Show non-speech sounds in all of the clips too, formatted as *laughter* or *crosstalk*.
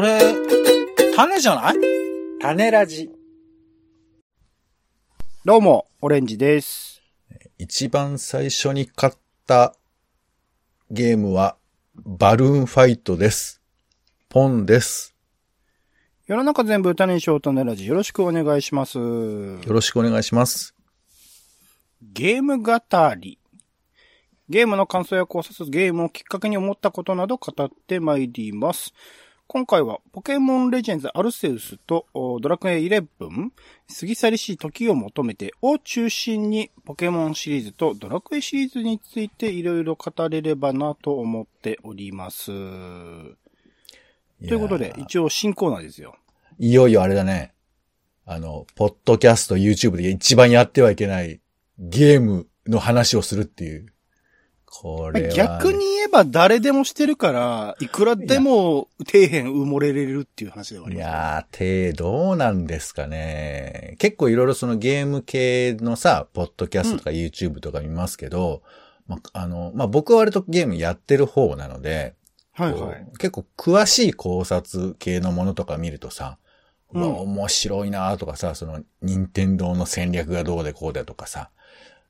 それ、種じゃない？種ラジ。どうも、オレンジです。一番最初に買ったゲームは、バルーンファイトです。ポンです。世の中全部種にしよう種ラジ。よろしくお願いします。よろしくお願いします。ゲーム語り。ゲームの感想や考察、ゲームをきっかけに思ったことなど語ってまいります。今回は、ポケモンレジェンズアルセウスとおドラクエ11、過ぎ去りし時を求めてを中心に、ポケモンシリーズとドラクエシリーズについていろいろ語れればなと思っております。ということで、一応新コーナーですよ。いよいよあれだね。あの、ポッドキャスト、YouTube で一番やってはいけないゲームの話をするっていう。これは、逆に言えば誰でもしてるから、いくらでも底辺埋もれれるっていう話ではありいます。やー、手どうなんですかね。結構いろいろそのゲーム系のさ、ポッドキャストとか YouTube とか見ますけど、まあ、あの、まあ、僕は割とゲームやってる方なので、こはいはい。う結構詳しい考察系のものとか見るとさ、うん面白いなとかさ、その、任天堂の戦略がどうでこうだとかさ、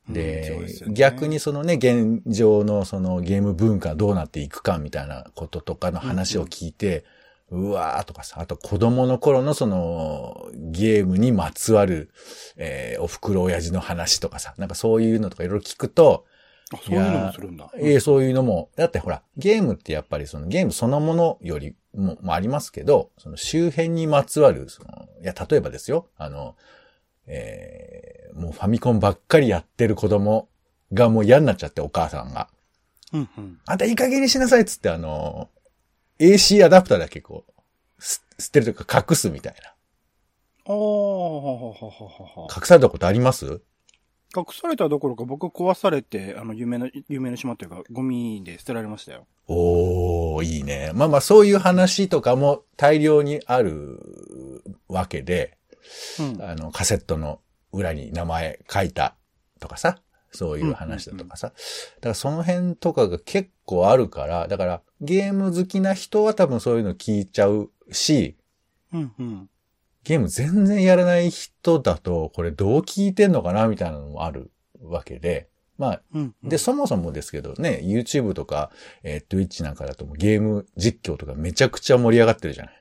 で、逆にそのね、現状のそのゲーム文化どうなっていくかみたいなこととかの話を聞いて、うわーとかさ、あと子供の頃のそのゲームにまつわる、えーお袋親父の話とかさ、なんかそういうのとかいろいろ聞くと、あそういうのもするんだ。ええそういうのも、だってほら、ゲームってやっぱりそのゲームそのものよりも、もありますけど、その周辺にまつわる、その、いや、例えばですよ、あの、えーもうファミコンばっかりやってる子供がもう嫌になっちゃって、お母さんが。うんうん。あんたいい加減にしなさいっつって、あの、AC アダプターだけこう、す捨てるというか隠すみたいな。ああ、はははははは。隠されたことあります？隠されたどころか僕壊されて、あの、夢の、夢の島というか、ゴミで捨てられましたよ。おー、いいね。まあまあ、そういう話とかも大量にあるわけで、うん。あの、カセットの裏に名前書いたとかさ、そういう話だとかさ。だからその辺とかが結構あるから、だからゲーム好きな人は多分そういうの聞いちゃうし、うんうん。ゲーム全然やらない人だと、これどう聞いてんのかなみたいなのもあるわけで、まあ、うん。で、そもそもですけどね、YouTube とか、えー Twitch なんかだともうゲーム実況とかめちゃくちゃ盛り上がってるじゃない。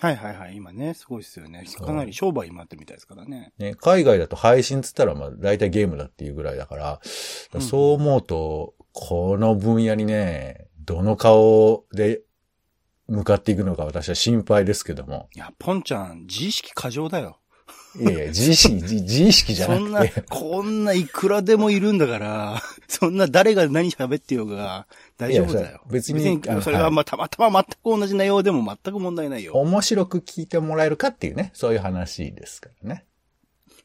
はいはいはい。今ね、すごいですよね。かなり商売になってるみたいですからね。ね、海外だと配信つったらまあ大体ゲームだっていうぐらいだから、うんそう思うと、この分野にね、どの顔で向かっていくのか私は心配ですけども。いや、ポンちゃん、自意識過剰だよ。いやいや、自意識、自自意識じゃそんななくて。、こんないくらでもいるんだから、*laughs* そんな誰が何喋ってようが大丈夫だよ。別にあのそれはまあたまたま全く同じ内容でも全く問題ないよ。面白く聞いてもらえるかっていうね、そういう話ですからね。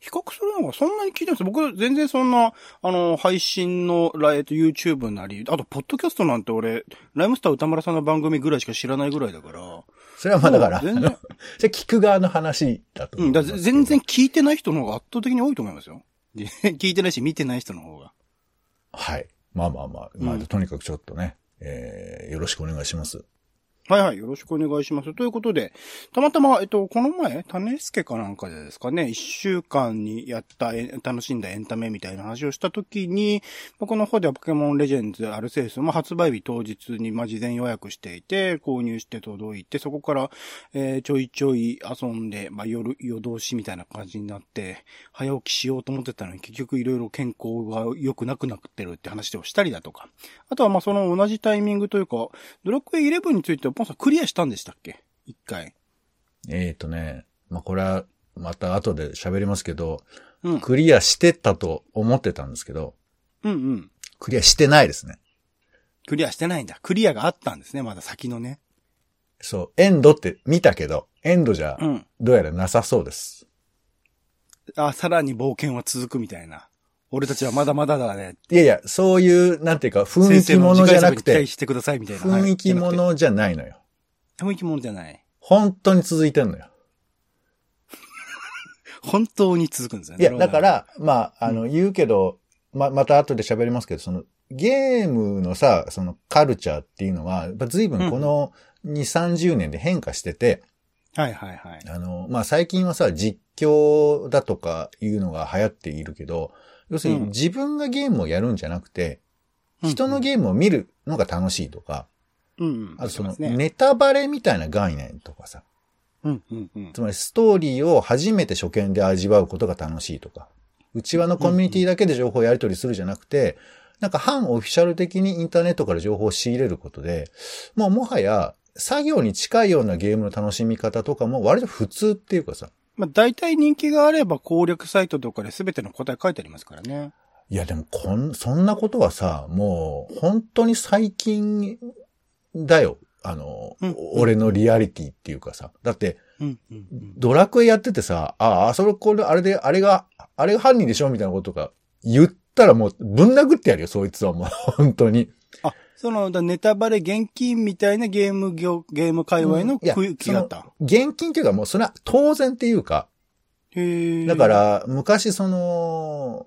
比較するのがそんなに聞いてないです。僕全然そんな、あの、配信の、ライト YouTube なり、あと、ポッドキャストなんて俺、ライムスター歌丸さんの番組ぐらいしか知らないぐらいだから、それはまあだから、あの全然、*laughs* じゃ聞く側の話だとうん、だ思いますけど。全然聞いてない人の方が圧倒的に多いと思いますよ。で *laughs* 聞いてないし、見てない人の方が。はい。まあまあまあ、まあ、うんとにかくちょっとね、えー、よろしくお願いします。はいはい、よろしくお願いします。ということで、たまたま、えっと、この前、種助かなんかでですかね、一週間にやった楽しんだエンタメみたいな話をしたときに、僕の方ではポケモンレジェンズアルセウスも発売日当日に、まあ、事前予約していて、購入して届いて、そこから、えーちょいちょい遊んで、まあ、夜、夜通しみたいな感じになって、早起きしようと思ってたのに、結局いろいろ健康が良くなくなってるって話をしたりだとか、あとはまあその同じタイミングというか、ドラクエ11についてはポンさんクリアしたんでしたっけ？一回。えーとね、まあこれはまた後で喋りますけど、うん。クリアしてたと思ってたんですけど、うんうん。クリアしてないですね。クリアしてないんだ。クリアがあったんですね。まだ先のね。そう、エンドって見たけど、エンドじゃうん。どうやらなさそうです。あ、さらに冒険は続くみたいな。俺たちはまだまだだね。いやいや、そういう、なんていうか、雰囲気ものじゃなくてしてくださいみたいな。雰囲気もはいのじゃないのよ。雰囲気ものじゃない。本当に続いてんのよ。*laughs* 本当に続くんですよね。いや、だか、ら、まあ、あの、言うけど、ま、また後で喋りますけど、その、ゲームのさ、そのカルチャーっていうのは、随分この2、30年で変化してて、はいはいはい。あの、まあ、最近はさ、実況だとかいうのが流行っているけど、要するにうん自分がゲームをやるんじゃなくて、うん人のゲームを見るのが楽しいとか、うんうん。あとその、ね。ネタバレみたいな概念とかさ、うんうんうん。つまりストーリーを初めて初見で味わうことが楽しいとか、内輪のコミュニティだけで情報をやり取りするじゃなくて、なんか反オフィシャル的にインターネットから情報を仕入れることで、もうもはや作業に近いようなゲームの楽しみ方とかも割と普通っていうかさ、まあ大体人気があれば攻略サイトとかで全ての答え書いてありますからね。いやでもこん、そんなことはさ、もう本当に最近だよ。あの、うん俺のリアリティっていうかさ。だって、うんうんうん。ドラクエやっててさ、ああ、それ、これ、あれで、あれが、あれが犯人でしょみたいなことが言ったらもうぶん殴ってやるよ、そいつはもう。*laughs* 本当に。あ、その、だネタバレ現金みたいなゲーム業、ゲーム界隈の空気があった。現金っていうかもうそれは当然っていうか、へえ。だか、ら、昔その、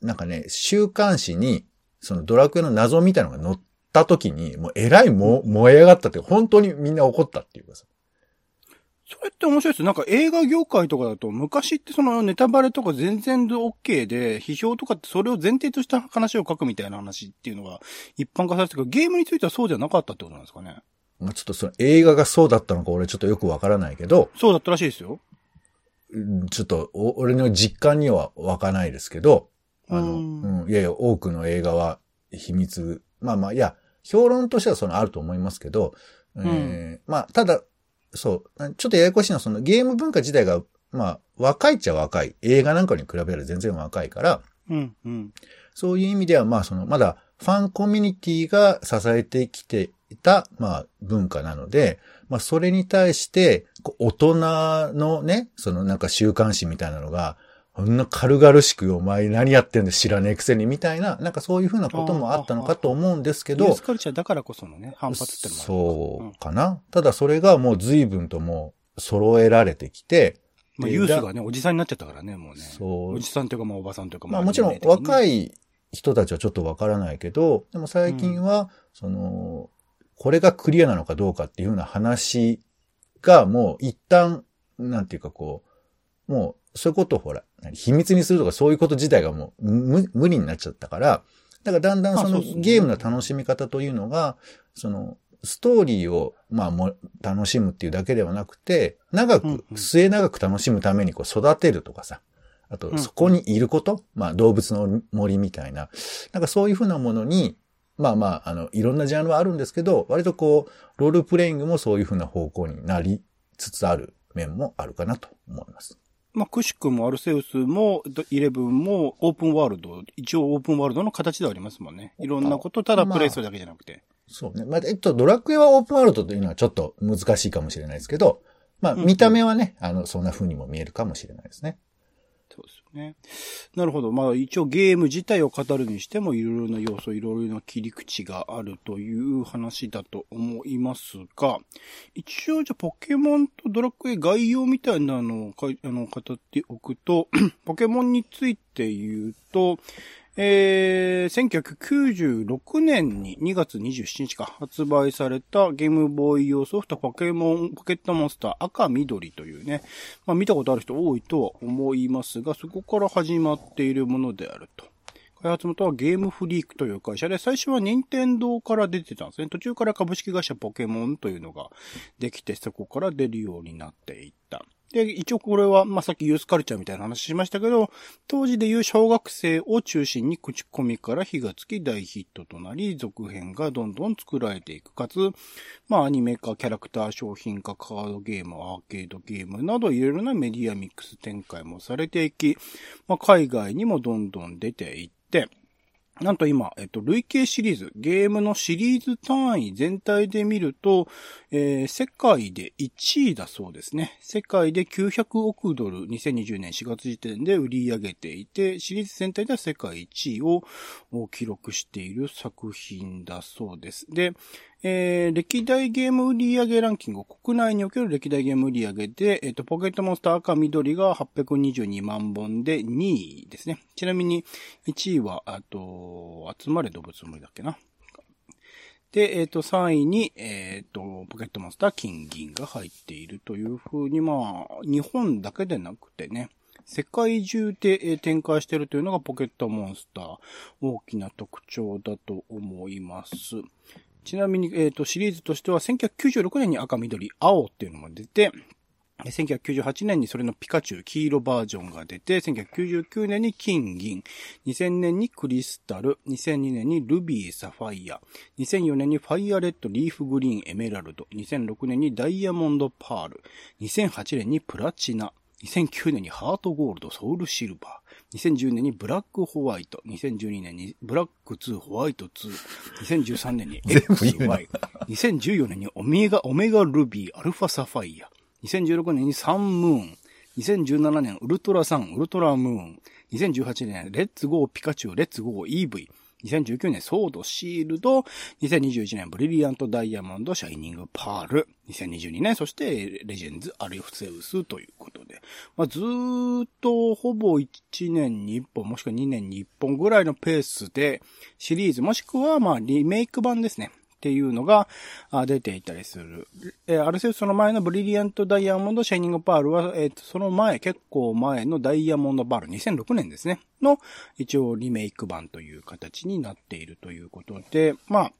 なんかね、週刊誌に、そのドラクエの謎みたいなのが載った時に、もうえらいも燃え上がったって、本当にみんな怒ったっていうかさ。それって面白いです。なんか映画業界とかだと、昔ってそのネタバレとか全然 OK で、批評とかってそれを前提とした話を書くみたいな話っていうのが一般化されてたけど、ゲームについてはそうじゃなかったってことなんですかね。まあ、ちょっとその映画がそうだったのか俺ちょっとよくわからないけど、そうだったらしいですよ。うんちょっとお俺の実感にはわかないですけど、あの、ううんん、いやいや、多くの映画は秘密、まあまあ、いや、評論としてはそのあると思いますけど、えーまあ、ただ、そう、ちょっとややこしいのは、そのゲーム文化自体が、まあ、若いっちゃ若い。映画なんかに比べれば全然若いから、うん、うん。そういう意味では、まあ、その、まだ、ファンコミュニティが支えてきていた、まあ、文化なので、まあ、それに対して、こう大人のね、そのなんか週刊誌みたいなのが、こんな軽々しくお前何やってんだ知らねえくせにみたいな、なんかそういうふうなこともあったのかと思うんですけどユース、カルチャーだからこそのね、反発ってのもそうかな。ただそれがもう随分ともう揃えられてきて、まあ、ユースがね、おじさんになっちゃったからね、もうね。そうおじさんというか、まあ、おばさんというか、まあもちろん若い。い人たちはちょっとわからないけど、でも最近は、その、これがクリアなのかどうかっていうような話がもう一旦、なんていうかこう、もうそういうことをほら、何秘密にするとかそういうこと自体がもう無無理になっちゃったから、だからだんだんそのゲームの楽しみ方というのが、その、ストーリーを、まあ、も、楽しむっていうだけではなくて、長うんく、うん。末長く楽しむためにこう育てるとかさ、あと、うん。そこにいること、まあ、動物の森みたいな、なんかそういうふうなものに、まあまあ、あの、いろんなジャンルはあるんですけど、割とこう、ロールプレイングもそういうふうな方向になりつつある面もあるかなと思います。まあ、クシ君もアルセウスも、イレブンもオープンワールド、一応オープンワールドの形ではありますもんね。いろんなこと、ただプレイするだけじゃなくて。そうね。まあ、えっと、ドラクエはオープンワールドというのはちょっと難しいかもしれないですけど、まあ、うんうん見た目はね、あの、そんな風にも見えるかもしれないですね。そうですよね。なるほど。まあ一応ゲーム自体を語るにしてもいろいろな要素、いろいろな切り口があるという話だと思いますが、一応じゃあポケモンとドラクエ概要みたいなのをかあの語っておくと、*clears throat* ポケモンについて言うと、えー、1996年に2月27日か発売されたゲームボーイ用ソフトポケモン、ポケットモンスター赤緑というね、まあ見たことある人多いとは思いますが、そこから始まっているものであると。開発元はゲームフリークという会社で、最初は任天堂から出てたんですね。途中から株式会社ポケモンというのができて、そこから出るようになっていった。で、一応これは、まあ、さっきユースカルチャーみたいな話しましたけど、当時でいう小学生を中心に口コミから火がつき大ヒットとなり、続編がどんどん作られていく。かつ、まあ、アニメ化、キャラクター商品化、カードゲーム、アーケードゲームなど、いろいろなメディアミックス展開もされていき、まあ、海外にもどんどん出ていって、なんと今、えっと、累計シリーズ、ゲームのシリーズ単位全体で見ると、えー世界で1位だそうですね。世界で900億ドル、2020年4月時点で売り上げていて、シリーズ全体では世界1位を記録している作品だそうです。で、えー歴代ゲーム売上ランキング、国内における歴代ゲーム売上で、えっ、と、ポケットモンスター赤緑が822万本で2位ですね。ちなみに、1位は、あと、集まれ動物森だっけな。で、えっ、と、3位に、えっ、と、ポケットモンスター金銀が入っているというふうに、まあ、日本だけでなくてね、世界中で展開しているというのがポケットモンスター。大きな特徴だと思います。ちなみに、えっ、と、シリーズとしては1996年に赤、緑、青っていうのも出て、1998年にそれのピカチュウ黄色バージョンが出て、1999年に金銀、2000年にクリスタル、2002年にルビーサファイア、2004年にファイアレッドリーフグリーンエメラルド、2006年にダイヤモンドパール、2008年にプラチナ、2009年にハートゴールドソウルシルバー、2010年にブラックホワイト、2012年にブラック2ホワイト2、2013年に XY、2014年にオメガ、オメガルビー、アルファサファイア、2016年にサンムーン、2017年ウルトラサン、ウルトラムーン、2018年レッツゴーピカチュウ、レッツゴー イーブイ、2019年ソードシールド、2021年ブリリアントダイヤモンドシャイニングパール、2022年そしてレジェンズアルセウスということで、まあ、ずーっとほぼ1年に1本もしくは2年に1本ぐらいのペースでシリーズもしくはまあリメイク版ですね。っていうのが出ていたりする。えーアルセウスその前のブリリアントダイヤモンドシャイニングパールは、えーとその前、結構前のダイヤモンドパール2006年ですね。の一応リメイク版という形になっているということで、まあ、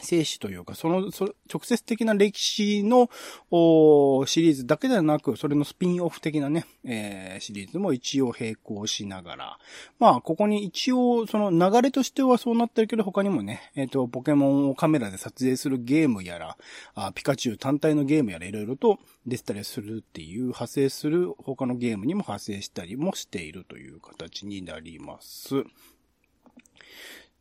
静止というか、その、そ直接的な歴史のおシリーズだけではなく、それのスピンオフ的なね、えーシリーズも一応並行しながら、まあ、ここに一応、その流れとしてはそうなってるけど、他にもね、えっ、と、ポケモンをカメラで撮影するゲームやら、あピカチュウ単体のゲームやらいろいろと出たりするっていう、派生する他のゲームにも派生したりもしているという形になります。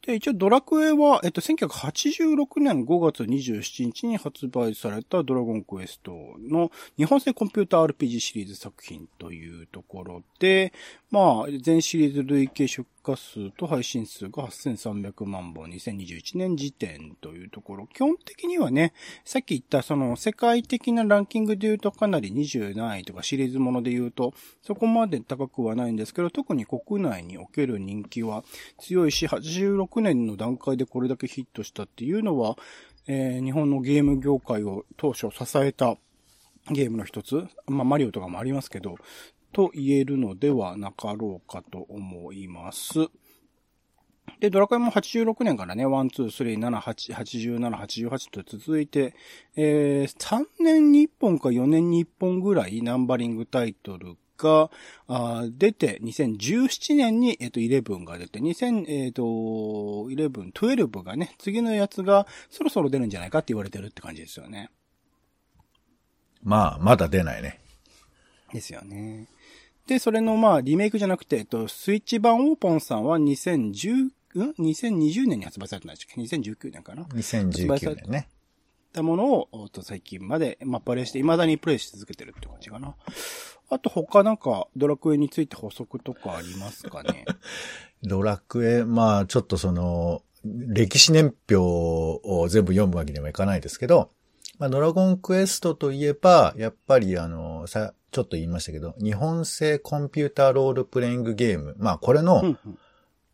で、一応ドラクエは、えっと、1986年5月27日に発売されたドラゴンクエストの日本製コンピューター RPG シリーズ作品というところで、まあ、全シリーズ累計出荷数と配信数が8300万本2021年時点というところ、基本的にはね、さっき言ったその世界的なランキングで言うとかなり20何位とかシリーズもので言うとそこまで高くはないんですけど、特に国内における人気は強いし、86年の段階でこれだけヒットしたっていうのは、えー日本のゲーム業界を当初支えたゲームの一つ、まあマリオとかもありますけど、と言えるのではなかろうかと思います。で、ドラクエも86年からね、1、2、3、7、8、87、88と続いて、えー、3年に1本か4年に1本ぐらいナンバリングタイトルが、出て、2017年に、えっ、と、11が出て、2000、えっ、と、11、12がね、次のやつがそろそろ出るんじゃないかって言われてるって感じですよね。まあ、まだ出ないね。ですよね。で、それのまあリメイクじゃなくて、えっと、スイッチ版オーポンさんは2010、ん ?2020 年に発売されてないでしたっけ ?2019 年かな？2019年ね。たものを、と最近まで、まあ、プレイして、未だにプレイし続けてるって感じかな。あと他なんか、ドラクエについて補足とかありますかね？*laughs* ドラクエ、まあ、ちょっとその、歴史年表を全部読むわけにはいかないですけど、まあ、ドラゴンクエストといえば、やっぱりあの、さ、ちょっと言いましたけど、日本製コンピューターロールプレイングゲーム。まあ、これの、うんうん。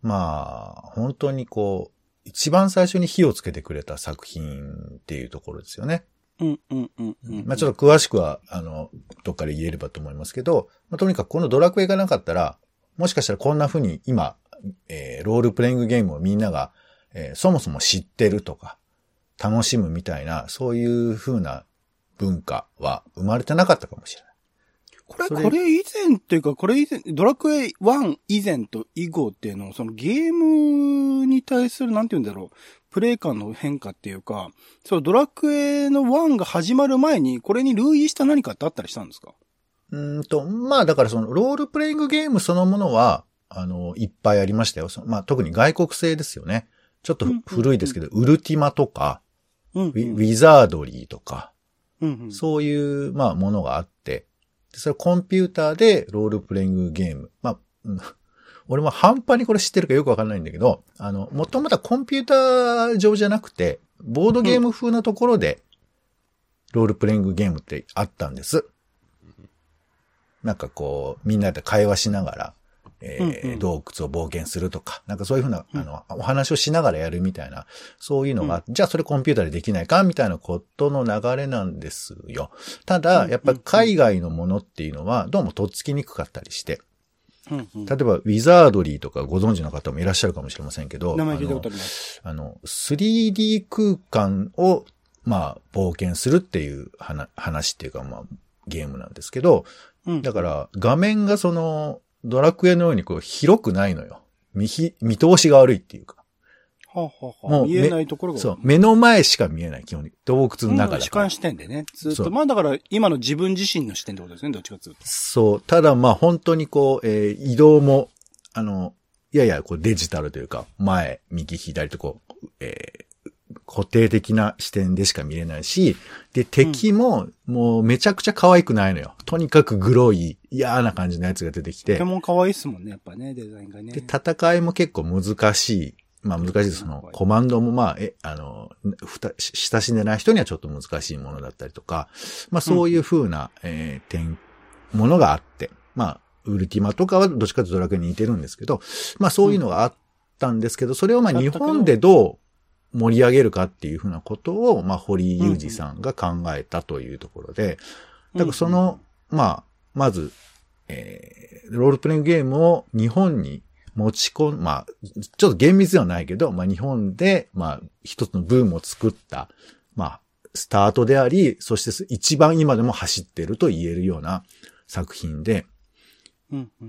まあ、本当にこう、一番最初に火をつけてくれた作品っていうところですよね。うんうんうんうん。まあちょっと詳しくは、あの、どっかで言えればと思いますけど、まあ、とにかくこのドラクエがなかったら、もしかしたらこんな風に今、えーロールプレイングゲームをみんなが、えーそもそも知ってるとか、楽しむみたいな、そういう風な文化は生まれてなかったかもしれない。これ、それこれ以前っていうか、これ以前、ドラクエ1以前と以後っていうのを、そのゲームに対する、なんて言うんだろう、プレイ感の変化っていうか、そう、ドラクエの1が始まる前に、これに類似した何かってあったりしたんですか？うーんと、まあだからそのロールプレイングゲームそのものは、あの、いっぱいありましたよ。そまあ特に外国製ですよね。ちょっとうんうんうん古いですけど、ウルティマとか、うん、ウィザードリーとか、うんうん。そういう、まあ、ものがあって、でそれコンピューターでロールプレイングゲーム。まあ、うん *laughs* 俺も半端にこれ知ってるかよくわかんないんだけど、あの、もともとはコンピューター上じゃなくて、ボードゲーム風なところで、ロールプレイングゲームってあったんです。なんかこう、みんなで会話しながらえーうん。うん洞窟を冒険するとか、なんかそういうふうな、あの、お話をしながらやるみたいな、そういうのが、じゃあそれコンピューターでできないかみたいなことの流れなんですよ。ただ、やっぱり海外のものっていうのは、どうもとっつきにくかったりして、うんうん。例えば、ウィザードリーとかご存知の方もいらっしゃるかもしれませんけど、あります。あの、3D 空間を、まあ、冒険するっていう話話っていうか、まあ、ゲームなんですけど、うん。だから、画面がその、ドラクエのようにこう、広くないのよ。見ひ、見通しが悪いっていうか。はあ、はあはあ、もう見えないところが。そう、目の前しか見えない、基本に。洞窟の中だからうん主観。視点でね。ずっと。まあだから、今の自分自身の視点ってことですね、どっちかっていうと。そう。ただまあ本当にこう、えー移動も、あの、ややこうデジタルというか、前、右、左とこう、えー固定的な視点でしか見れないし、で、敵ももうめちゃくちゃ可愛くないのよ。とにかくグロい、嫌な感じのやつが出てきてポケ、モン可愛いっすもんね、やっぱね、デザインがね。で、戦いも結構難しい。まあ難しいです。その、コマンドもまあ、え、あの、ふた、し親しんでない人にはちょっと難しいものだったりとか、まあそういう風な、えー点、ものがあって、まあ、ウルティマとかはどっちかというとドラクエに似てるんですけど、まあそういうのがあったんですけど、それをまあ日本でどう盛り上げるかっていう風なことを、まあ堀井雄二さんが考えたというところで、だからその、まあ、まず、えー、ロールプレイングゲームを日本に持ち込ん、まあ、ちょっと厳密ではないけど、まあ日本で、まあ一つのブームを作った、まあ、スタートであり、そして一番今でも走ってると言えるような作品で。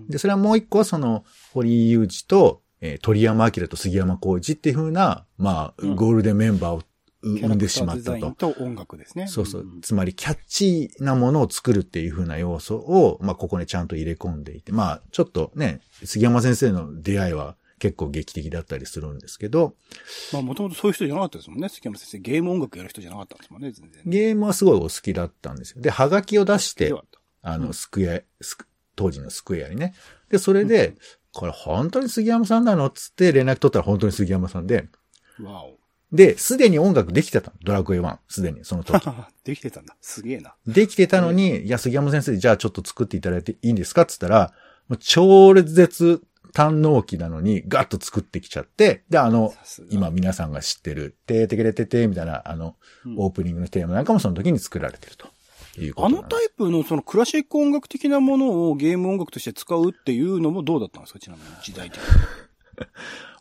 で、それはもう一個はその、堀井雄二と、えー鳥山明と杉山浩一っていう風な、まあ、うんゴールデンメンバーを生んでしまったとデザイン。と音楽ですね。そうそう。んつまり、キャッチーなものを作るっていう風な要素を、まあ、ここにちゃんと入れ込んでいて、まあ、ちょっとね、杉山先生の出会いは結構劇的だったりするんですけど、まあもともとそういう人じゃなかったですもんね。杉山先生、ゲーム音楽やる人じゃなかったんですもんね、全然。ゲームはすごいお好きだったんですよ。で、ハガキを出してあの、うんスクエア、スク当時のスクエアにね。で、それで、これ本当に杉山さんなのっつって連絡取ったら本当に杉山さんで。で、すでに音楽できてたの。ドラクエ1。すでに、その時。*laughs* できてたんだ。すげえな。できてたのに、いや、杉山先生、じゃあちょっと作っていただいていいんですかって言ったら、もう超絶堪能期なのに、ガッと作ってきちゃって、で、あの、今皆さんが知ってる、てーてけれててみたいな、あの、うんオープニングのテーマなんかもその時に作られてるということあ。のタイプのそのクラシック音楽的なものをゲーム音楽として使うっていうのもどうだったんですか？ちなみに時代的に。*laughs*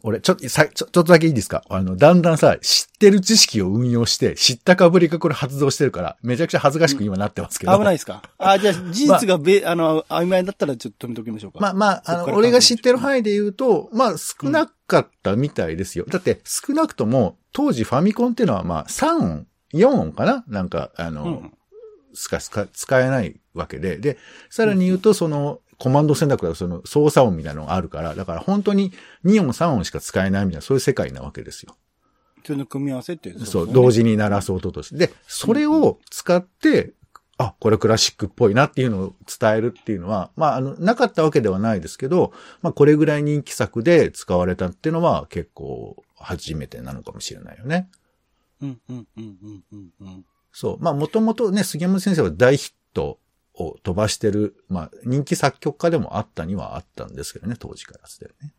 俺、ちょ、さ、ちょ、ちょっとだけいいですか？あの、だんだんさ、知ってる知識を運用して、知ったかぶりがこれ発動してるから、めちゃくちゃ恥ずかしく今なってますけど。危ないですか？*laughs* あ、じゃあ事実がべ、あの、曖昧だったらちょっと止めておきましょうか。まあまあ、あの、俺が知ってる範囲で言うと、まあ少なかったみたいですよ。だって少なくとも、当時ファミコンっていうのはまあ3音、4音かな？なんか、あの、うんしか使使えないわけで。で、さらに言うと、その、コマンド選択だとその操作音みたいなのがあるから、だから本当に2音3音しか使えないみたいな、そういう世界なわけですよ。それの組み合わせっていう。そう、同時に鳴らす音として。で、それを使って、あ、これクラシックっぽいなっていうのを伝えるっていうのは、まあ、あの、なかったわけではないですけど、まあ、これぐらい人気作で使われたっていうのは結構初めてなのかもしれないよね。うん、うん、うん、うん、うん、うん。そう。まあ、もともとね、杉山先生は大ヒットを飛ばしてる、まあ、人気作曲家でもあったにはあったんですけどね、当時からすでね。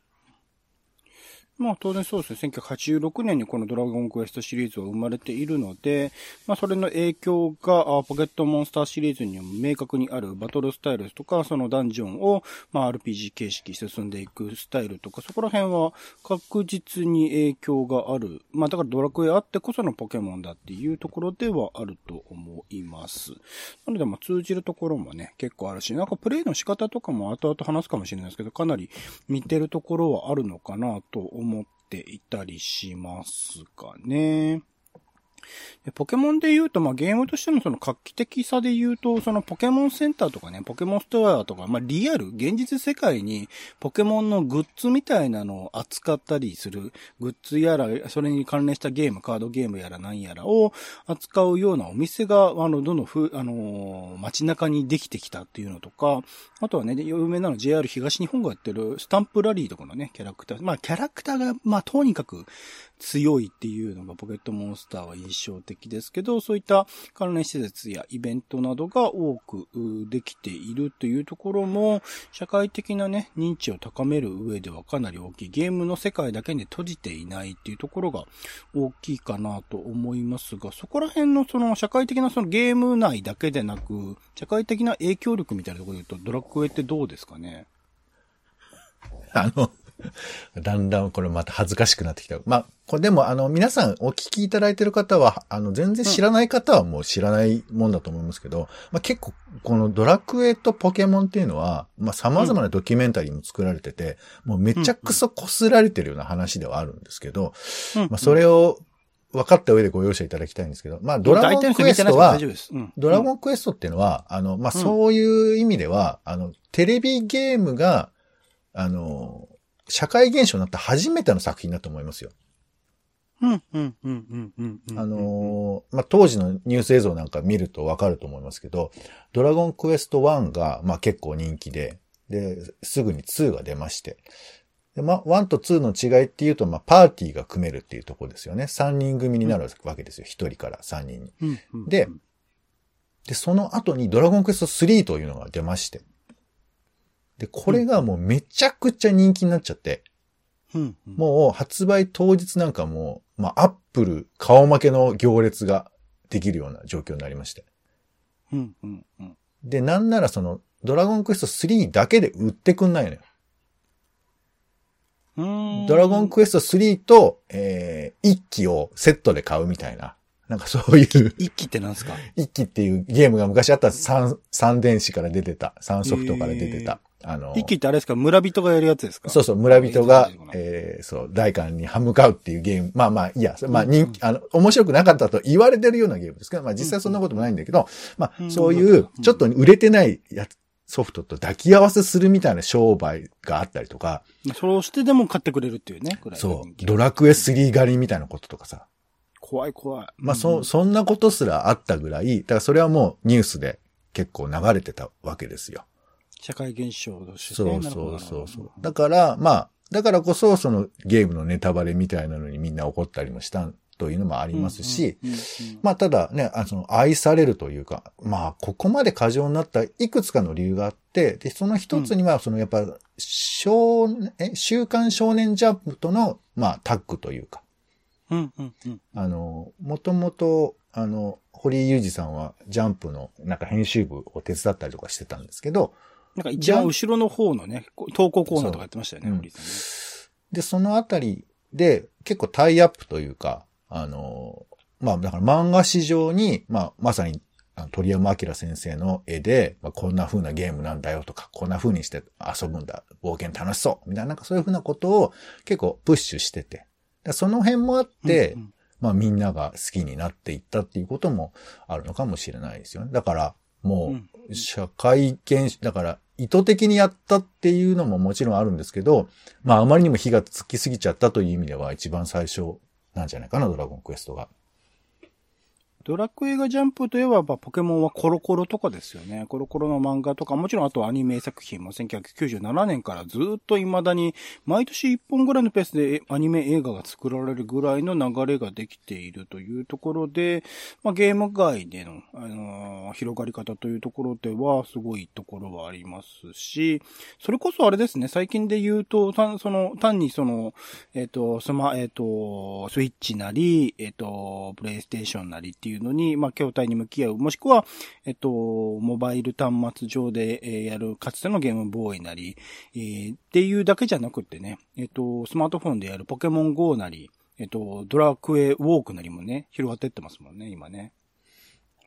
まあ当然そうですね。1986年にこのドラゴンクエストシリーズは生まれているので、まあそれの影響がポケットモンスターシリーズにも明確にあるバトルスタイルとか、そのダンジョンをまあ RPG 形式進んでいくスタイルとか、そこら辺は確実に影響がある。まあだからドラクエあってこそのポケモンだっていうところではあると思います。なのでまあ通じるところもね、結構あるし、なんかプレイの仕方とかも後々話すかもしれないですけど、かなり似てるところはあるのかなと思思っていたりしますかね。でポケモンで言うと、まあ、ゲームとしてのその画期的さで言うと、そのポケモンセンターとかね、ポケモンストアとか、まあ、リアル、現実世界にポケモンのグッズみたいなのを扱ったりする、グッズやら、それに関連したゲーム、カードゲームやら何やらを扱うようなお店が、あの、どんどんふ、あのー街中にできてきたっていうのとか、あとはね、有名なの JR 東日本がやってるスタンプラリーとかのね、キャラクター。まあ、キャラクターが、まあ、とにかく強いっていうのがポケットモンスターは印象的ですけど、そういった関連施設やイベントなどが多くできているというところも、社会的なね、認知を高める上ではかなり大きい。ゲームの世界だけに閉じていないっていうところが大きいかなと思いますが、そこら辺のその社会的なそのゲーム内だけでなく、社会的な影響力みたいなところで言うと、ドラクエってどうですかね？あの、*laughs* だんだんこれまた恥ずかしくなってきた。まあ、これでもあの皆さんお聞きいただいてる方は、あの全然知らない方はもう知らないもんだと思いますけど、まあ結構このドラクエとポケモンっていうのは、まあ様々なドキュメンタリーも作られてて、もうめちゃくそ擦られてるような話ではあるんですけど、まあそれを分かった上でご容赦いただきたいんですけど、まあドラゴンクエストは、ドラゴンクエストっていうのは、あの、まあそういう意味では、あの、テレビゲームが、あの、社会現象になった初めての作品だと思いますよ。うん、うん、うん、うん、うん。あのー、まあ、当時のニュース映像なんか見るとわかると思いますけど、ドラゴンクエスト1が、まあ、結構人気で、で、すぐに2が出まして。で、まあ、1と2の違いっていうと、まあ、パーティーが組めるっていうところですよね。3人組になるわけですよ。1人から3人に。うんうん、で、で、その後にドラゴンクエスト3というのが出まして。で、これがもうめちゃくちゃ人気になっちゃって、うんもう発売当日なんかもう、まあ、アップル顔負けの行列ができるような状況になりまして。うんうんうん、で、なんならその、ドラゴンクエスト3だけで売ってくんないのよ。ドラゴンクエスト3と、えー、1機をセットで買うみたいな。なんかそういう。一機ってなんですか？一機っていうゲームが昔あった三、三電子から出てた。三ソフトから出てた。あの、一気ってあれですか？村人がやるやつですか？そうそう、村人が、えー、そう、大官に歯向かうっていうゲーム。まあまあ、いや、まあ人気、あの、面白くなかったと言われてるようなゲームですけど、まあ実際そんなこともないんだけど、まあ、そういう、ちょっと売れてないやつ、ソフトと抱き合わせするみたいな商売があったりとか。そうしてでも買ってくれるっていうね、そう。ドラクエ3狩りみたいなこととかさ。怖い怖い。まあ、そ、そんなことすらあったぐらい、だからそれはもうニュースで結構流れてたわけですよ。社会現象として、ね、そうそうそう。だから、まあ、だからこそ、そのゲームのネタバレみたいなのにみんな怒ったりもしたというのもありますし、まあ、ただね、あその愛されるというか、まあ、ここまで過剰になったいくつかの理由があって、で、その一つには、そのやっぱ、少、え、週刊少年ジャンプとの、まあ、タッグというか、うんうんうん、あの、もともと、あの、堀井裕二さんはジャンプのなんか編集部を手伝ったりとかしてたんですけど、なんか一番後ろの方のね、投稿コーナーとかやってましたよね、堀さんね。で、そのあたりで結構タイアップというか、あの、まあ、だから漫画史上に、まあ、まさに鳥山明先生の絵で、まあ、こんな風なゲームなんだよとか、こんな風にして遊ぶんだ、冒険楽しそう、みたいな、なんかそういう風なことを結構プッシュしてて。その辺もあって、うんうん、まあみんなが好きになっていったっていうこともあるのかもしれないですよね。だから、もう、社会現象、だから意図的にやったっていうのももちろんあるんですけど、まああまりにも火がつきすぎちゃったという意味では一番最初なんじゃないかな、ドラゴンクエストが。ドラクエがジャンプといえば、ポケモンはコロコロとかですよね。コロコロの漫画とか、もちろんあとアニメ作品も1997年からずっと未だに、毎年1本ぐらいのペースでアニメ映画が作られるぐらいの流れができているというところで、まあ、ゲーム外での、あのー、広がり方というところでは、すごいところはありますし、それこそあれですね、最近で言うと、単その単にその、えっ、ー、と、スマ、えっ、ー、と、スイッチなり、えっ、と、プレイステーションなりっていういうのに、まあ、筐体に向き合う。もしくは、えっと、モバイル端末上で、え、やる、かつてのゲームボーイなり、えー、っていうだけじゃなくってね、えっと、スマートフォンでやるポケモン GO なり、えっと、ドラクエウォークなりもね、広がってってますもんね、今ね。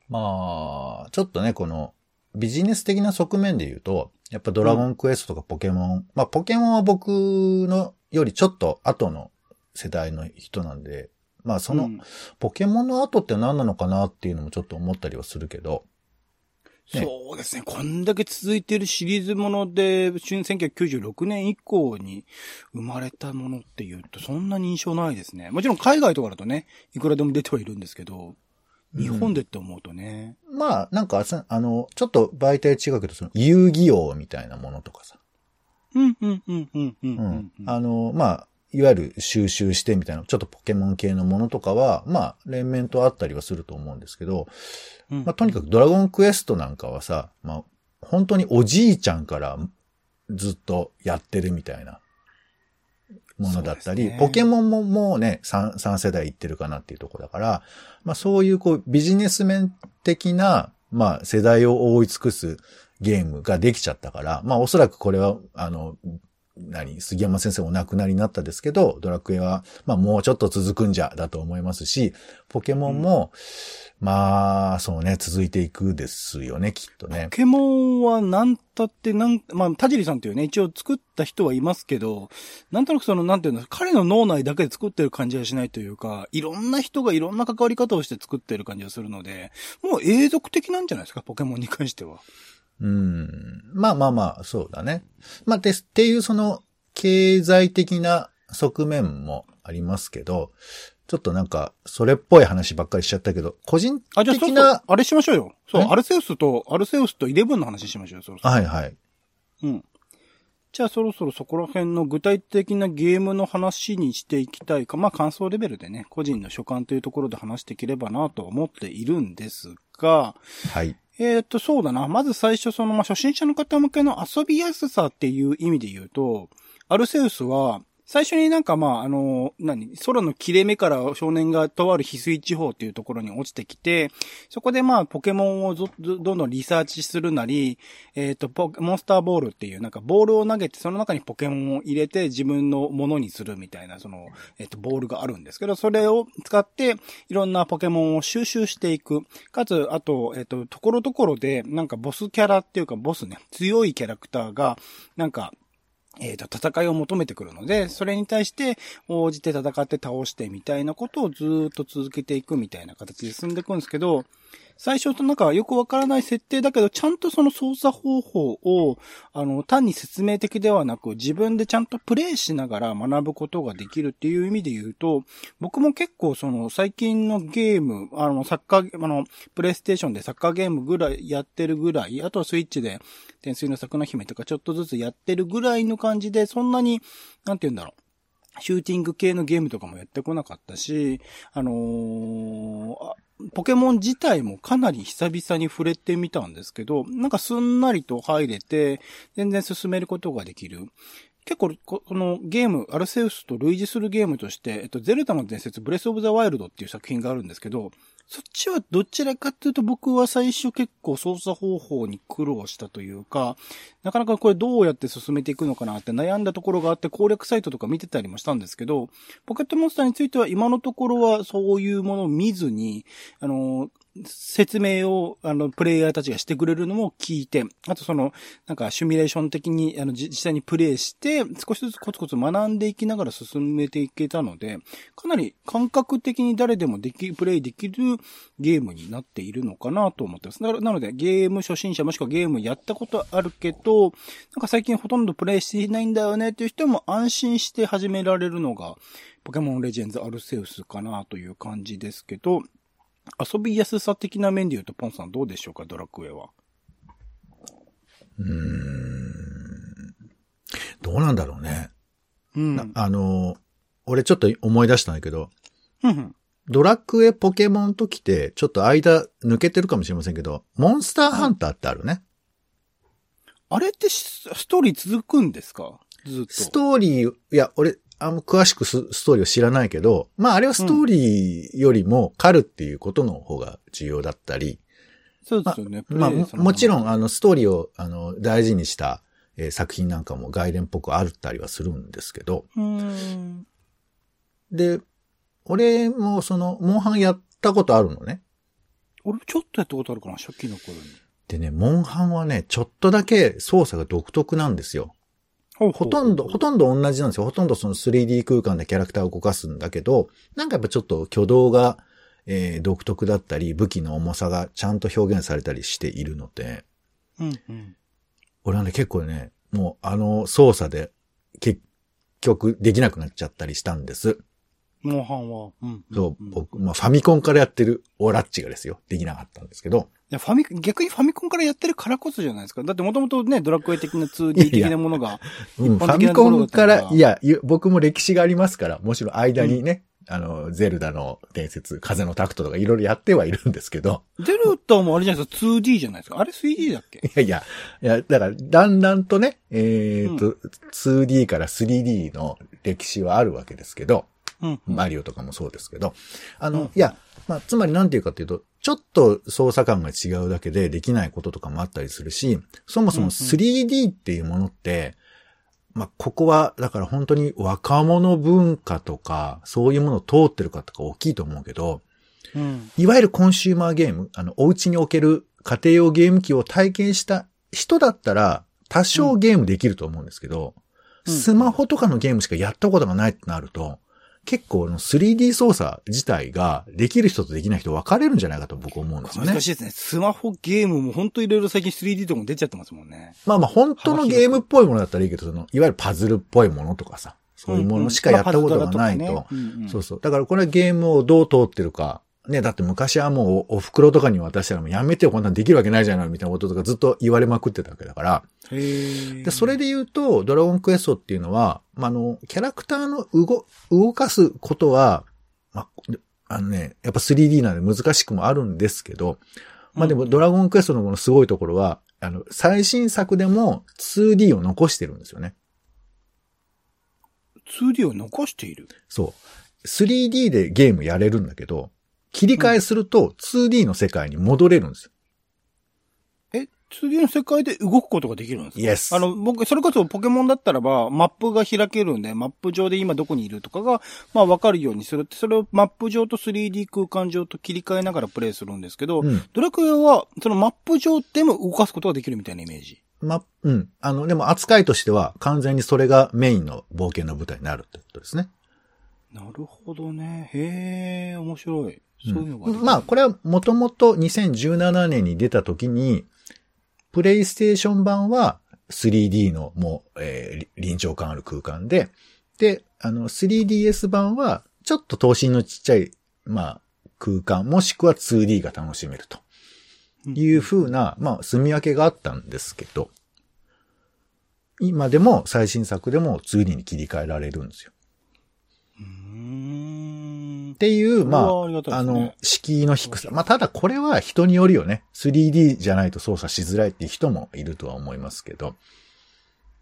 まあ、ちょっとね、この、ビジネス的な側面で言うと、やっぱドラゴンクエストとかポケモン、うん、まあポケモンは僕のよりちょっと後の世代の人なんで、まあその、ポケモンの後って何なのかなっていうのもちょっと思ったりはするけど。ね、そうですね。こんだけ続いてるシリーズもので、1996年以降に生まれたものっていうと、そんなに印象ないですね。もちろん海外とかだとね、いくらでも出てはいるんですけど、日本でって思うとね。うん、まあ、なんか、あの、ちょっと媒体違うけど、その、遊戯王みたいなものとかさ。うん、うん、うん、うん、うん。あの、まあ、いわゆる収集してみたいな、ちょっとポケモン系のものとかは、まあ、連綿とあったりはすると思うんですけど、うん。まあ、とにかくドラゴンクエストなんかはさ、まあ、本当におじいちゃんからずっとやってるみたいなものだったり、ね。ポケモンももうね、3, 3世代いってるかなっていうところだから、まあそういうこうビジネス面的な、まあ世代を覆い尽くすゲームができちゃったから、まあおそらくこれは、あの、何杉山先生お亡くなりになったですけど、ドラクエは、まあもうちょっと続くんじゃ、だと思いますし、ポケモンも、まあ、そうね、続いていくですよね、きっとねポ。ケモンはなんたってなん、まあ、田尻さんっていうね、一応作った人はいますけど、なんとなくその、なんていうの、彼の脳内だけで作ってる感じはしないというか、いろんな人がいろんな関わり方をして作ってる感じがするので、もう永続的なんじゃないですか、ポケモンに関しては。うん。まあまあまあ、そうだね。まあ、で、っていうその、経済的な側面もありますけど、ちょっとなんか、それっぽい話ばっかりしちゃったけど、個人あ、じゃあそう的な、そう、あれしましょうよ。そう、え？アルセウスと、アルセウスとイレブンの話しましょうよ、そろそろ。はいはい。うん。じゃあそろそろそこら辺の具体的なゲームの話にしていきたいか、まあ感想レベルでね、個人の所感というところで話していければなとは思っているんですが、はい。えーっと、そうだな。まず最初、その、まあ、初心者の方向けの遊びやすさっていう意味で言うと、アルセウスは、最初になんかまあ、あの、何、空の切れ目から少年がとある翡翠地方っていうところに落ちてきて、そこでまあ、ポケモンをどどんどんリサーチするなり、えっ、と、ポモンスターボールっていう、なんかボールを投げて、その中にポケモンを入れて自分のものにするみたいな、その、えっ、と、ボールがあるんですけど、それを使って、いろんなポケモンを収集していく。かつ、あと、えっ、と、ところどころで、なんかボスキャラっていうか、ボスね、強いキャラクターが、なんか、えっ、と、戦いを求めてくるので、それに対して、応じて戦って倒してみたいなことをずっと続けていくみたいな形で進んでいくんですけど、最初となんかよくわからない設定だけど、ちゃんとその操作方法を、あの、単に説明的ではなく、自分でちゃんとプレイしながら学ぶことができるっていう意味で言うと、僕も結構その最近のゲーム、あの、サッカー、あの、プレイステーションでサッカーゲームぐらいやってるぐらい、あとはスイッチで、天水の桜姫とかちょっとずつやってるぐらいの感じで、そんなに、なんて言うんだろう。シューティング系のゲームとかもやってこなかったし、あのーポケモン自体もかなり久々に触れてみたんですけど、なんかすんなりと入れて、全然進めることができる。結構こ、のゲーム、アルセウスと類似するゲームとして、えっと、ゼルダの伝説、ブレスオブザワイルドっていう作品があるんですけど、そっちはどちらかっていうと僕は最初結構操作方法に苦労したというか、なかなかこれどうやって進めていくのかなって悩んだところがあって攻略サイトとか見てたりもしたんですけど、ポケットモンスターについては今のところはそういうものを見ずに、あの、説明を、あの、プレイヤーたちがしてくれるのも聞いて、あとその、なんか、シミュレーション的に、あの、実際にプレイして、少しずつコツコツ学んでいきながら進めていけたので、かなり感覚的に誰でもでき、プレイできるゲームになっているのかなと思ってます。ななので、ゲーム初心者もしくはゲームやったことあるけど、なんか最近ほとんどプレイしていないんだよねっていう人も安心して始められるのが、ポケモンレジェンズアルセウスかなという感じですけど、遊びやすさ的な面で言うと、ポンさんどうでしょうか、ドラクエは。うーん。どうなんだろうね。うん。なあの、俺ちょっと思い出したんだけど、うんうんドラクエポケモンときて、ちょっと間抜けてるかもしれませんけど、モンスターハンターってあるね。あれってしストーリー続くんですか？ずっと。ストーリー、いや、俺、あんま詳しくスストーリーを知らないけど、まああれはストーリーよりも狩るっていうことの方が重要だったり、そうですよね。まあもプレイそのもちろんあのストーリーをあの大事にした、えー作品なんかも外伝っぽくあったりはするんですけど。で、俺もその、モンハンやったことあるのね。俺ちょっとやったことあるかな、初期の頃に。でね、モンハンはね、ちょっとだけ操作が独特なんですよ。ほほとんど、ほとんど同じなんですよ。ほとんどその 3D 空間でキャラクターを動かすんだけど、なんかやっぱちょっと挙動が、えー独特だったり、武器の重さがちゃんと表現されたりしているので、うんうん。俺はね、結構ね、もうあの操作で結局できなくなっちゃったりしたんです。モンハンは。うん。そう、ん僕、まあファミコンからやってるオラッチがですよ。できなかったんですけど、や、ファミ、逆にファミコンからやってるからこそじゃないですか。だってもともとね、ドラクエ的な 2D 的なものが。うん、ファミコンから、いや、い僕も歴史がありますから、もちろん間にね、あの、ゼルダの伝説、風のタクトとかいろいろやってはいるんですけど、ゼルダもあれじゃないですか、2D じゃないですか。あれ 3D だっけ？いやいや、いや、だから、だんだんとね、えっ、と、2D から 3D の歴史はあるわけですけど、うん。マリオとかもそうですけど、あの、うん。いや、まあ、つまりなんていうかっていうと、ちょっと操作感が違うだけでできないこととかもあったりするし、そもそもうんうん。3D っていうものって、まあ、ここは、だから本当に若者文化とか、そういうものを通ってるかとか大きいと思うけど、うん。いわゆるコンシューマーゲーム、あの、お家における家庭用ゲーム機を体験した人だったら、多少ゲームできると思うんですけど、うん。スマホとかのゲームしかやったことがないってなると、結構の 3D 操作自体ができる人とできない人分かれるんじゃないかと僕思うんですよね難。しいですね。スマホゲームも本当いろいろ最近 3D とかも出ちゃってますもんね。まあまあ本当のゲームっぽいものだったらいいけど、その、いわゆるパズルっぽいものとかさ、そういうものしかやったことがないとそうそう。だからこれはゲームをどう通ってるか。ね、だって昔はもうおお袋とかに渡したらもうやめてよ、こんなんできるわけないじゃないみたいなこととかずっと言われまくってたわけだから。で、それで言うと、ドラゴンクエストっていうのは、まあ、あの、キャラクターの動、動かすことは、まあ、あのね、やっぱ 3D なんで難しくもあるんですけど、まあでもドラゴンクエストのこのすごいところは、あの、最新作でも 2D を残してるんですよね。2D を残している？そう。3D でゲームやれるんだけど、切り替えすると 2D の世界に戻れるんですよ。え、2D の世界で動くことができるんですか？Yes あの、僕、それこそポケモンだったらば、マップが開けるんで、マップ上で今どこにいるとかが、まあわかるようにするって、それをマップ上と 3D 空間上と切り替えながらプレイするんですけど、うんドラクエは、そのマップ上でも動かすことができるみたいなイメージ。ま、うん。あの、でも扱いとしては完全にそれがメインの冒険の舞台になるってことですね。なるほどね。へえ、面白い。そういうのができる、まあ、これはもともと2017年に出た時に、プレイステーション版は 3D のもう、えー臨場感ある空間で、で、あの、3DS 版はちょっと等身のちっちゃい、まあ、空間、もしくは 2D が楽しめると。いう風な、まあ、住み分けがあったんですけど、今でも最新作でも 2D に切り替えられるんですよ。うーんっ。ていう、まああ、あの、敷居の低さ。まあ、ただこれは人によるよね。3D じゃないと操作しづらいっていう人もいるとは思いますけど。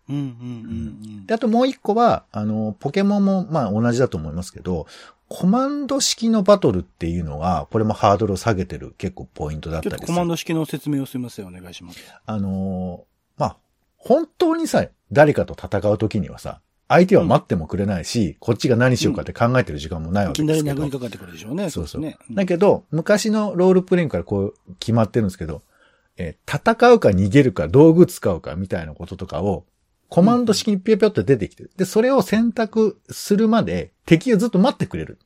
うんうんうんうん。で、あともう一個は、あの、ポケモンも、まあ、同じだと思いますけど、コマンド式のバトルっていうのが、これもハードルを下げてる結構ポイントだったりする。コマンド式の説明をすみません。お願いします。あのーまあ、本当にさ、誰かと戦うときにはさ、相手は待ってもくれないし、こっちが何しようかって考えてる時間もないわいきなりけですけど。殴りかかってくるでしょうね。そうそう。ね。だけど、昔のロールプレインからこう決まってるんですけど、えー戦うか逃げるか道具使うかみたいなこととかを、コマンド式にピョピョって出てきてる。で、それを選択するまで敵をずっと待ってくれる。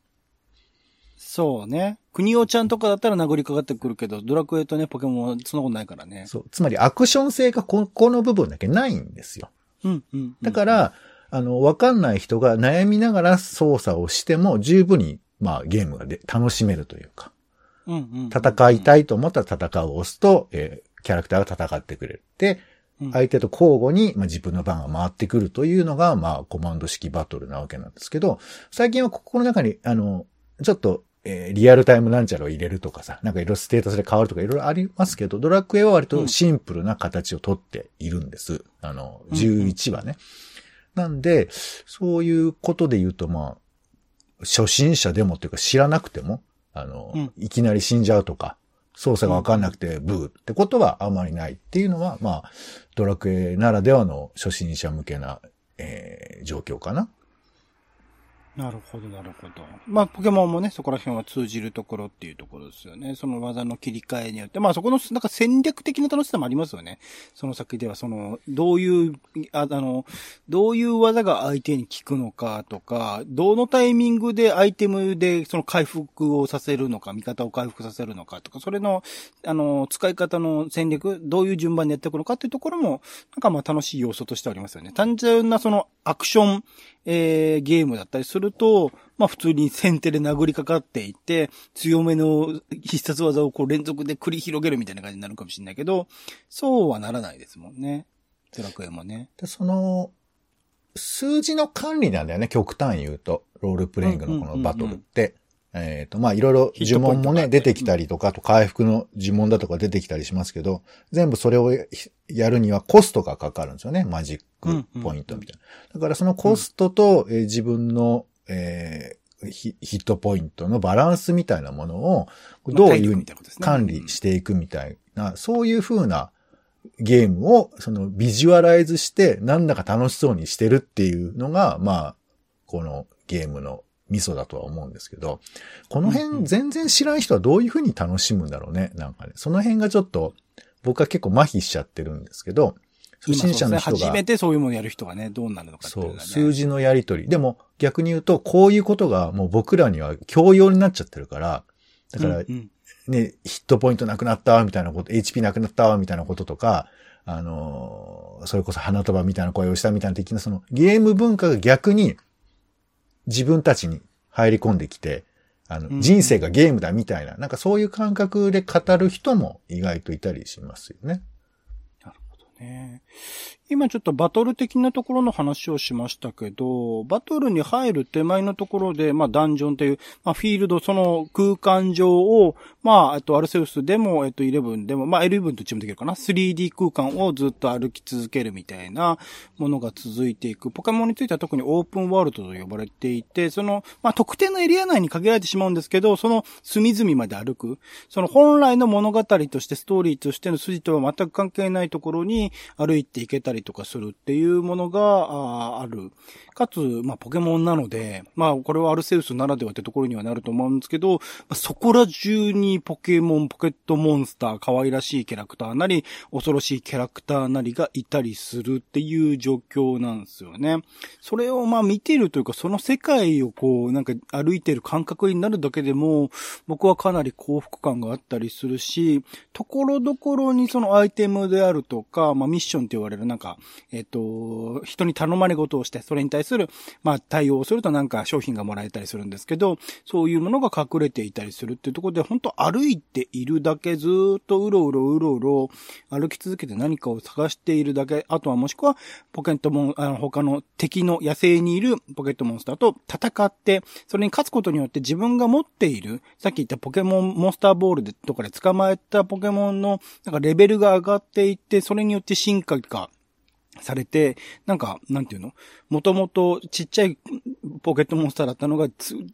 そうね。国尾ちゃんとかだったら殴りかかってくるけど、ドラクエとね、ポケモンはそんなことないからね。そう。つまりアクション性がここの部分だけないんですよ。うんうん。だから、あの、わかんない人が悩みながら操作をしても十分に、まあ、ゲームがで楽しめるというか。うんうん。戦いたいと思ったら戦うを押すと、えーキャラクターが戦ってくれる。で、うん相手と交互に、まあ、自分の番が回ってくるというのが、まあ、コマンド式バトルなわけなんですけど、最近はここの中に、あの、ちょっと、えーリアルタイムなんちゃらを入れるとかさ、なんかいろいろステータスで変わるとかいろいろありますけど、ドラクエは割とシンプルな形をとっているんです。あの、11はね。なんで、そういうことで言うと、まあ、初心者でもっていうか知らなくても、あの、うんいきなり死んじゃうとか、操作がわかんなくてブーってことはあまりないっていうのは、まあ、ドラクエならではの初心者向けな、えー状況かな。なるほど、なるほど。まあ、ポケモンもね、そこら辺は通じるところっていうところですよね。その技の切り替えによって。まあ、そこの、なんか戦略的な楽しさもありますよね。その先では、その、どういう、ああの、どういう技が相手に効くのかとか、どのタイミングでアイテムでその回復をさせるのか、味方を回復させるのかとか、それの、あの、使い方の戦略、どういう順番にやっていくのかっていうところも、なんかまあ楽しい要素としてありますよね。単純なそのアクション、えー、ゲームだったりすると、まあ普通に先手で殴りかかっていって、強めの必殺技をこう連続で繰り広げるみたいな感じになるかもしれないけど、そうはならないですもんね。ドラクエもね。で、その、数字の管理なんだよね、極端言うと。ロールプレイングのこのバトルって。えっ、と、まあ、いろいろ呪文もね、出てきたりとか、あと回復の呪文だとか出てきたりしますけど、全部それをやるにはコストがかかるんですよね。マジックポイントみたいな。だからそのコストと、えー、自分の、えー、ヒットポイントのバランスみたいなものを、どういうふうに管理していくみたいな、そういうふうなゲームを、そのビジュアライズして、なんだか楽しそうにしてるっていうのが、まあ、このゲームのミソだとは思うんですけど、この辺全然知らん人はどういうふうに楽しむんだろうね。なんかね、その辺がちょっと、僕は結構麻痺しちゃってるんですけど、初心者の人が、ね。初めてそういうものやる人がね、どうなるのかっていう、ね、そう、数字のやりとり。でも逆に言うと、こういうことがもう僕らには教養になっちゃってるから、だから、うんうん、ね、ヒットポイントなくなったみたいなこと、HP なくなったみたいなこととか、あのそれこそ花束みたいな声をしたみたいな的なそのゲーム文化が逆に自分たちに入り込んできて、あの、人生がゲームだみたいな、なんかそういう感覚で語る人も意外といたりしますよね。ね。今ちょっとバトル的なところの話をしましたけど、バトルに入る手前のところで、まあダンジョンっていう、まあフィールド、その空間上を、まあ、えっと、アルセウスでも、えっと、11でも、まあ L11 とチームできるかな ?3D 空間をずっと歩き続けるみたいなものが続いていく。ポケモンについては特にオープンワールドと呼ばれていて、その、まあ特定のエリア内に限られてしまうんですけど、その隅々まで歩く。その本来の物語として、ストーリーとしての筋とは全く関係ないところに歩いていけたりとかするっていうものがある。かつ、まあ、ポケモンなので、まあ、これはアルセウスならではってところにはなると思うんですけど、まあ、そこら中にポケモン、ポケットモンスター、可愛らしいキャラクターなり、恐ろしいキャラクターなりがいたりするっていう状況なんですよね。それをまあ見てるというか、その世界をこう、なんか歩いてる感覚になるだけでも、僕はかなり幸福感があったりするし、ところどころにそのアイテムであるとか、まあミッションって言われるなんか、えっと、人に頼まれ事をして、それに対する、まあ対応するとなんか商品がもらえたりするんですけど、そういうものが隠れていたりするっていうところで、本当歩いているだけ、ずっとうろうろうろうろ歩き続けて何かを探しているだけ、あとはもしくは、ポケットモン、あの、他の敵の野生にいるポケットモンスターと戦って、それに勝つことによって自分が持っている、さっき言ったポケモン、モンスターボールでとかで捕まえたポケモンの、なんかレベルが上がっていって、それによって進化がされて、なんか、なんていうの？もともとちっちゃいポケットモンスターだったのが、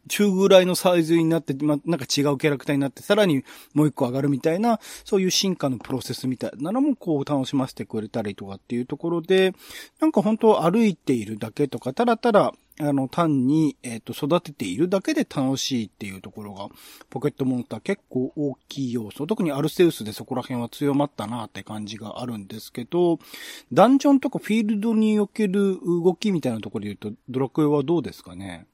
中ぐらいのサイズになって、ま、なんか違うキャラクターになって、さらにもう一個上がるみたいな、そういう進化のプロセスみたいなのもこう楽しませてくれたりとかっていうところで、なんか本当歩いているだけとか、ただただあの、単に、えっ、ー、と、育てているだけで楽しいっていうところが、ポケットモンスター結構大きい要素。特にアルセウスでそこら辺は強まったなって感じがあるんですけど、ダンジョンとかフィールドにおける動きみたいなところで言うと、ドラクエはどうですかね？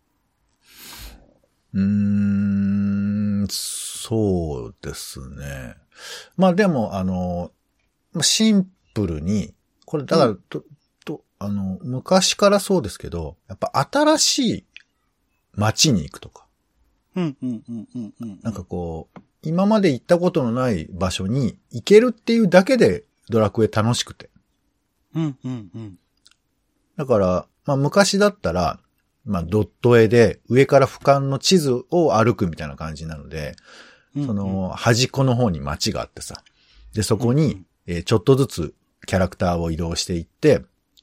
うーん、そうですね。まあでも、あの、シンプルに、これ、だから、うん、あの、昔からそうですけど、やっぱ新しい街に行くとか。うんうんうんうんうん。なんかこう、今まで行ったことのない場所に行けるっていうだけでドラクエ楽しくて。うんうんうん。だから、まあ昔だったら、まあドット絵で上から俯瞰の地図を歩くみたいな感じなので、うんうん、その端っこの方に街があってさ。で、そこに、えー、ちょっとずつキャラクターを移動していって、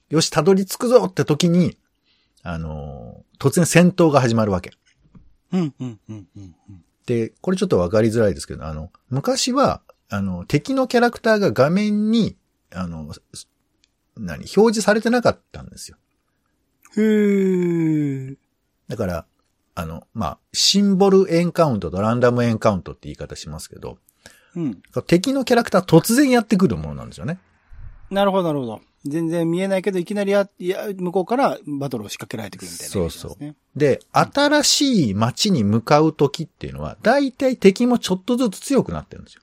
よし、たどり着くぞって時に、あのー、突然戦闘が始まるわけ。うん、うん、うん、うん。で、これちょっとわかりづらいですけど、あの、昔は、あの、敵のキャラクターが画面に、あの、何、表示されてなかったんですよ。へー。だから、あの、まあ、シンボルエンカウントとランダムエンカウントって言い方しますけど、うん。敵のキャラクター突然やってくるものなんですよね。なるほど、なるほど。全然見えないけど、いきなりや、いや、向こうからバトルを仕掛けられてくるみたいな、ね、そうそう。で、新しい街に向かう時っていうのは、大体敵もちょっとずつ強くなってるんですよ。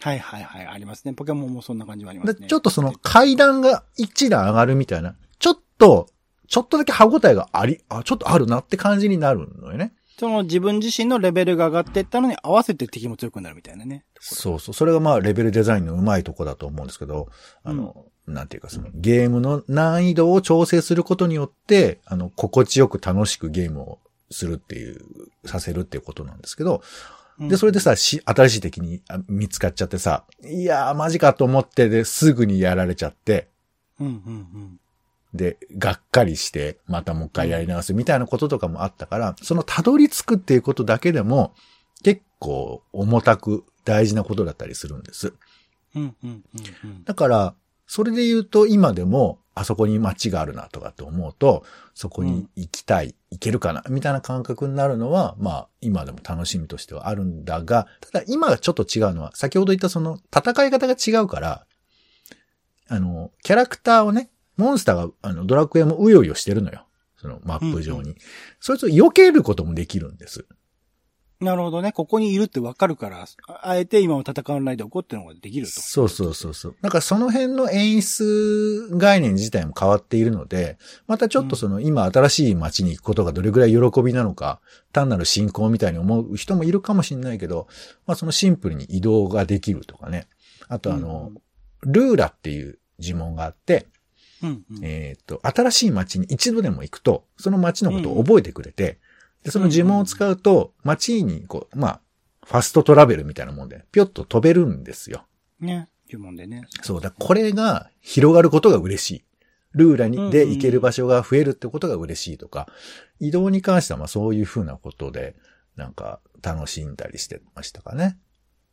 はいはいはい、ありますね。ポケモンもそんな感じはありますね。ちょっとその階段が一段上がるみたいな、ちょっとちょっとだけ歯応えがあり、あ、ちょっとあるなって感じになるのよね。その自分自身のレベルが上がっていったのに合わせて敵も強くなるみたいなね。そうそう。それがまあ、レベルデザインのうまいとこだと思うんですけど、あの、なんていうかその、ゲームの難易度を調整することによって、あの、心地よく楽しくゲームをするっていう、させるっていうことなんですけど、で、それでさ、し、新しい敵にあ見つかっちゃってさ、いやー、マジかと思ってで、すぐにやられちゃって、うんうんうん。で、がっかりして、またもう一回やり直すみたいなこととかもあったから、そのたどり着くっていうことだけでも、結構重たく大事なことだったりするんです。うんうんうんうん。だから、それで言うと今でも、あそこに街があるなとかって思うと、そこに行きたい、行けるかな、みたいな感覚になるのは、まあ、今でも楽しみとしてはあるんだが、ただ今がちょっと違うのは、先ほど言ったその戦い方が違うから、あの、キャラクターをね、モンスターが、あの、ドラクエもうようよしてるのよ。そのマップ上に。うんそいつを避けることもできるんです。なるほどね。ここにいるってわかるから、ああえて今は戦わないでおこうってのができると。そうそうそうそう。なんかその辺の演出概念自体も変わっているので、またちょっとその今新しい街に行くことがどれぐらい喜びなのか、単なる信仰みたいに思う人もいるかもしれないけど、まあそのシンプルに移動ができるとかね。あとあの、ルーラっていう呪文があって、うんうん。えっ、と、新しい街に一度でも行くと、その街のことを覚えてくれて、で、その呪文を使うと、街にこう、まあ、ファストトラベルみたいなもんで、ぴょっと飛べるんですよ。ね。呪文でね。そうだ、これが広がることが嬉しい。ルーラうんうんにで行ける場所が増えるってことが嬉しいとか、移動に関してはまあそういうふうなことで、なんか楽しんだりしてましたかね。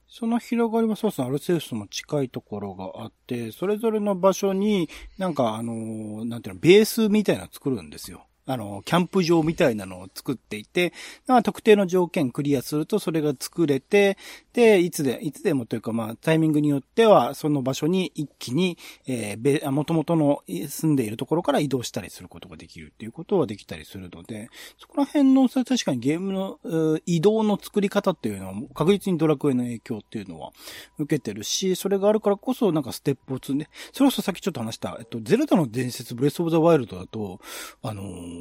その広がりはそうですね、アルセウスも近いところがあって、それぞれの場所に、なんかあの、なんていうの、ベースみたいなの作るんですよ。あの、キャンプ場みたいなのを作っていて、なんか特定の条件クリアするとそれが作れて、で、いつで、いつでもというかまあタイミングによっては、その場所に一気に、えー、元々の住んでいるところから移動したりすることができるっていうことはできたりするので、そこら辺の、それ確かにゲームの移動の作り方っていうのは確実にドラクエの影響っていうのは受けてるし、それがあるからこそなんかステップを積んで、それこそさっきちょっと話した、えっと、ゼルダの伝説ブレスオブザワイルドだと、あのー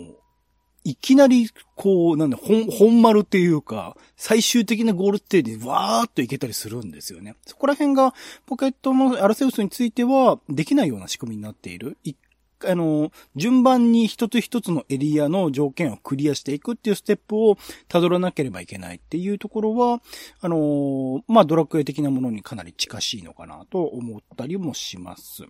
いきなり、こう、なんだ、本、本丸っていうか、最終的なゴール地点にわーっと行けたりするんですよね。そこら辺が、ポケットのアルセウスについては、できないような仕組みになっている。いあの、順番に一つ一つのエリアの条件をクリアしていくっていうステップを辿らなければいけないっていうところは、あの、まあ、ドラクエ的なものにかなり近しいのかなと思ったりもします。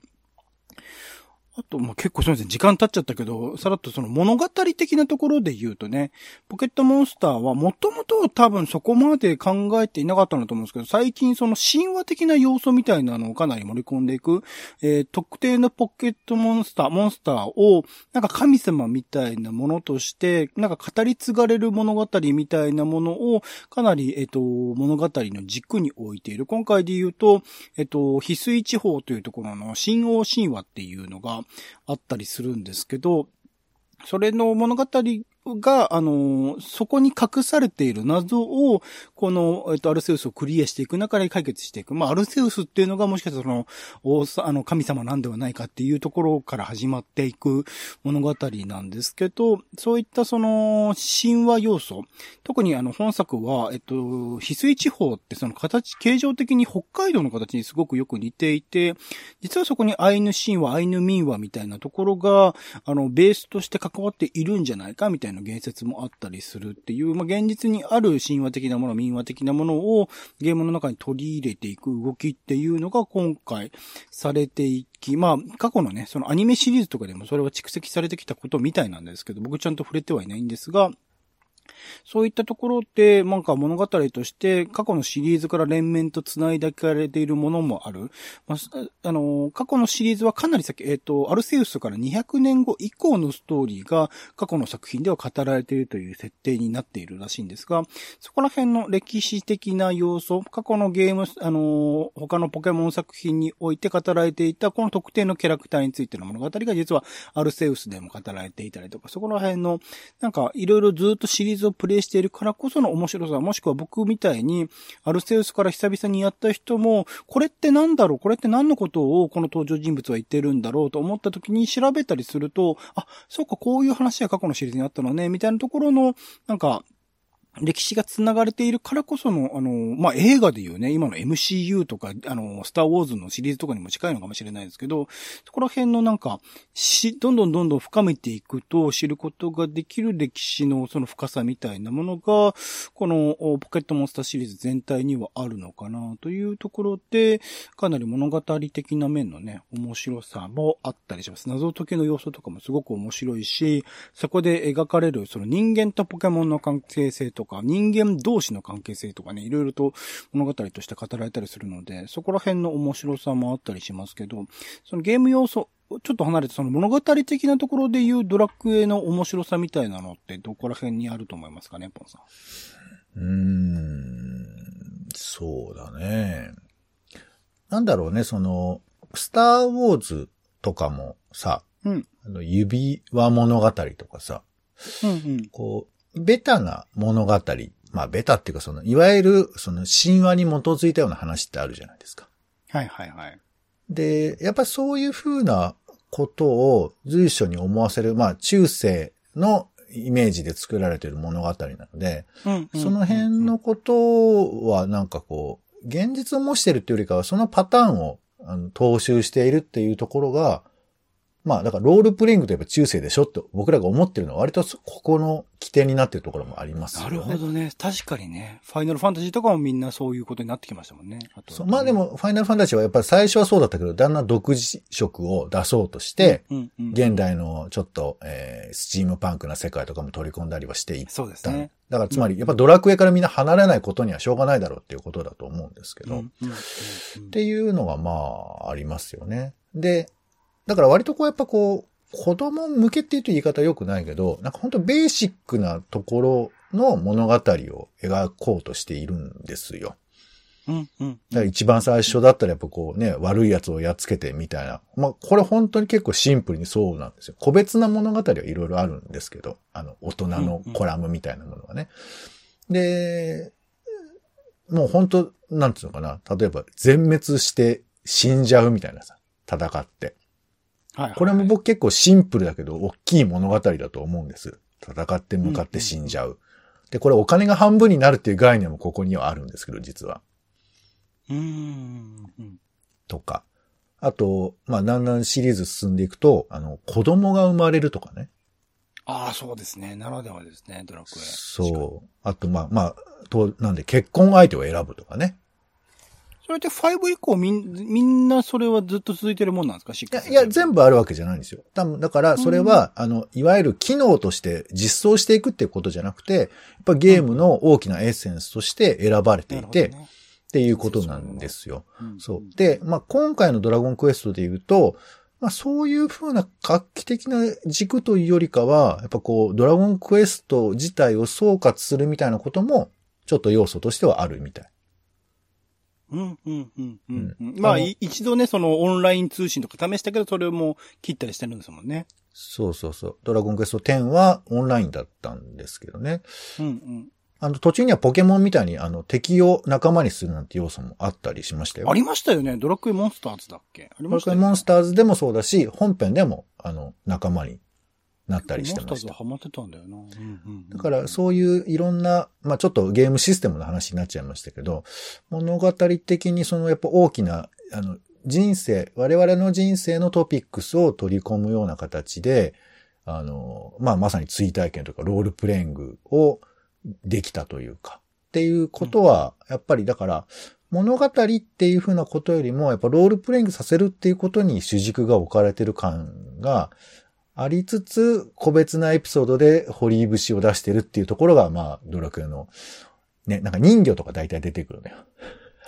あと、まあ、結構すみません。時間経っちゃったけど、さらっとその物語的なところで言うとね、ポケットモンスターはもともと多分そこまで考えていなかったんだと思うんですけど、最近その神話的な要素みたいなのをかなり盛り込んでいく、えー特定のポケットモンスター、モンスターを、なんか神様みたいなものとして、なんか語り継がれる物語みたいなものを、かなり、えっ、と、物語の軸に置いている。今回で言うと、えっ、と、翡翠地方というところの神王神話っていうのがあったりするんですけど、それの物語が、あの、そこに隠されている謎を、この、えっと、アルセウスをクリアしていく中で解決していく。まあ、アルセウスっていうのがもしかしたらその、王さあの、神様なんではないかっていうところから始まっていく物語なんですけど、そういったその、神話要素、特にあの、本作は、えっと、翡翠地方ってその形、形状的に北海道の形にすごくよく似ていて、実はそこにアイヌ神話、アイヌ民話みたいなところが、あの、ベースとして関わっているんじゃないかみたいなの言説もあったりするっていう、まあ、現実にある神話的なもの、民話的なものをゲームの中に取り入れていく動きっていうのが今回されていき、まあ、過去のね、そのアニメシリーズとかでもそれは蓄積されてきたことみたいなんですけど、僕ちゃんと触れてはいないんですが、そういったところで、なんか物語として過去のシリーズから連綿と繋いでかれているものもある。まあ、あの、過去のシリーズはかなり先、えっ、と、アルセウスから200年後以降のストーリーが過去の作品では語られているという設定になっているらしいんですが、そこら辺の歴史的な要素、過去のゲーム、あの、他のポケモン作品において語られていたこの特定のキャラクターについての物語が実はアルセウスでも語られていたりとか、そこら辺の、なんかいろいろずっとシリーズズをプレイしているからこその面白さ、もしくは僕みたいに、アルセウスから久々にやった人も、これって何だろうこれって何のことをこの登場人物は言ってるんだろうと思った時に調べたりすると、あ、そうか、こういう話は過去のシリーズにあったのね、みたいなところの、なんか、歴史が繋がれているからこその、あの、まあ、映画で言うね、今の MCU とか、あの、スターウォーズのシリーズとかにも近いのかもしれないですけど、そこら辺のなんか、し、どんどんどんどん深めていくと知ることができる歴史のその深さみたいなものが、このポケットモンスターシリーズ全体にはあるのかなというところで、かなり物語的な面のね、面白さもあったりします。謎解きの要素とかもすごく面白いし、そこで描かれるその人間とポケモンの関係性とか、人間同士の関係性とかね、いろいろと物語として語られたりするので、そこら辺の面白さもあったりしますけど、そのゲーム要素、ちょっと離れてその物語的なところで言うドラクエの面白さみたいなのってどこら辺にあると思いますかね、ポンさん。うーん、そうだね。なんだろうね、その、スターウォーズとかもさ、うん。あの指輪物語とかさ、うんうん。こう、ベタな物語。まあ、ベタっていうか、その、いわゆる、その、神話に基づいたような話ってあるじゃないですか。はいはいはい。で、やっぱそういうふうなことを随所に思わせる、まあ、中世のイメージで作られている物語なので、その辺のことはなんかこう、現実を模してるっていうよりかは、そのパターンをあの踏襲しているっていうところが、まあ、だからロールプレイングといえば中世でしょって僕らが思ってるのは割とここの起点になってるところもありますよね。なるほどね。確かにね。ファイナルファンタジーとかもみんなそういうことになってきましたもんね。あと、ね、まあでも、ファイナルファンタジーはやっぱり最初はそうだったけど、だんだん独自色を出そうとして、現代のちょっと、えー、スチームパンクな世界とかも取り込んだりはしていった。そうですね。だからつまり、やっぱドラクエからみんな離れないことにはしょうがないだろうっていうことだと思うんですけど、っていうのがまあ、ありますよね。で、だから割とこうやっぱこう、子供向けって言うと言い方良くないけど、なんか本当ベーシックなところの物語を描こうとしているんですよ。うんうん。だから一番最初だったらやっぱこうね、悪い奴をやっつけてみたいな。まあ、これ本当に結構シンプルにそうなんですよ。個別な物語はいろいろあるんですけど、あの、大人のコラムみたいなものはね。うんうん、で、もう本当、なんつうのかな。例えば、全滅して死んじゃうみたいなさ、戦って。はい、これも僕結構シンプルだけど、大きい物語だと思うんです。戦って向かって死んじゃう。で、これお金が半分になるっていう概念もここにはあるんですけど、実は。うん。とか。あと、まあ、だんだんシリーズ進んでいくと、あの、子供が生まれるとかね。ああ、そうですね。ならではですね、ドラクエ。そう。あと、まあ、まあ、と、なんで結婚相手を選ぶとかね。それって5以降みん、みんなそれはずっと続いてるもんなんですか？いや、いや、全部あるわけじゃないんですよ。多分、だから、それは、うん、あの、いわゆる機能として実装していくっていうことじゃなくて、やっぱゲームの大きなエッセンスとして選ばれていて、ね、っていうことなんですよ。そう。で、まあ、今回のドラゴンクエストで言うと、まあ、そういうふうな画期的な軸というよりかは、やっぱこう、ドラゴンクエスト自体を総括するみたいなことも、ちょっと要素としてはあるみたい。うん、うん、うん、うん。まあ、一度ね、そのオンライン通信とか試したけど、それも切ったりしてるんですもんね。そうそうそう。ドラゴンクエスト10はオンラインだったんですけどね。うんうん。あの、途中にはポケモンみたいに、あの、敵を仲間にするなんて要素もあったりしましたよ。ありましたよね。ドラクエモンスターズだっけ？ありました、ね、ドラクエモンスターズでもそうだし、本編でも、あの、仲間になったりしてました。ハマってたんだよな。だからそういういろんな、まあちょっとゲームシステムの話になっちゃいましたけど、物語的にそのやっぱ大きな、あの、人生、我々の人生のトピックスを取り込むような形で、あの、まあまさに追体験とかロールプレイングをできたというか、っていうことは、やっぱりだから、物語っていうふうなことよりも、やっぱロールプレイングさせるっていうことに主軸が置かれてる感が、ありつつ、個別なエピソードで堀井節を出してるっていうところが、まあ、ドラクエの、ね、なんか人魚とか大体出てくるのよ。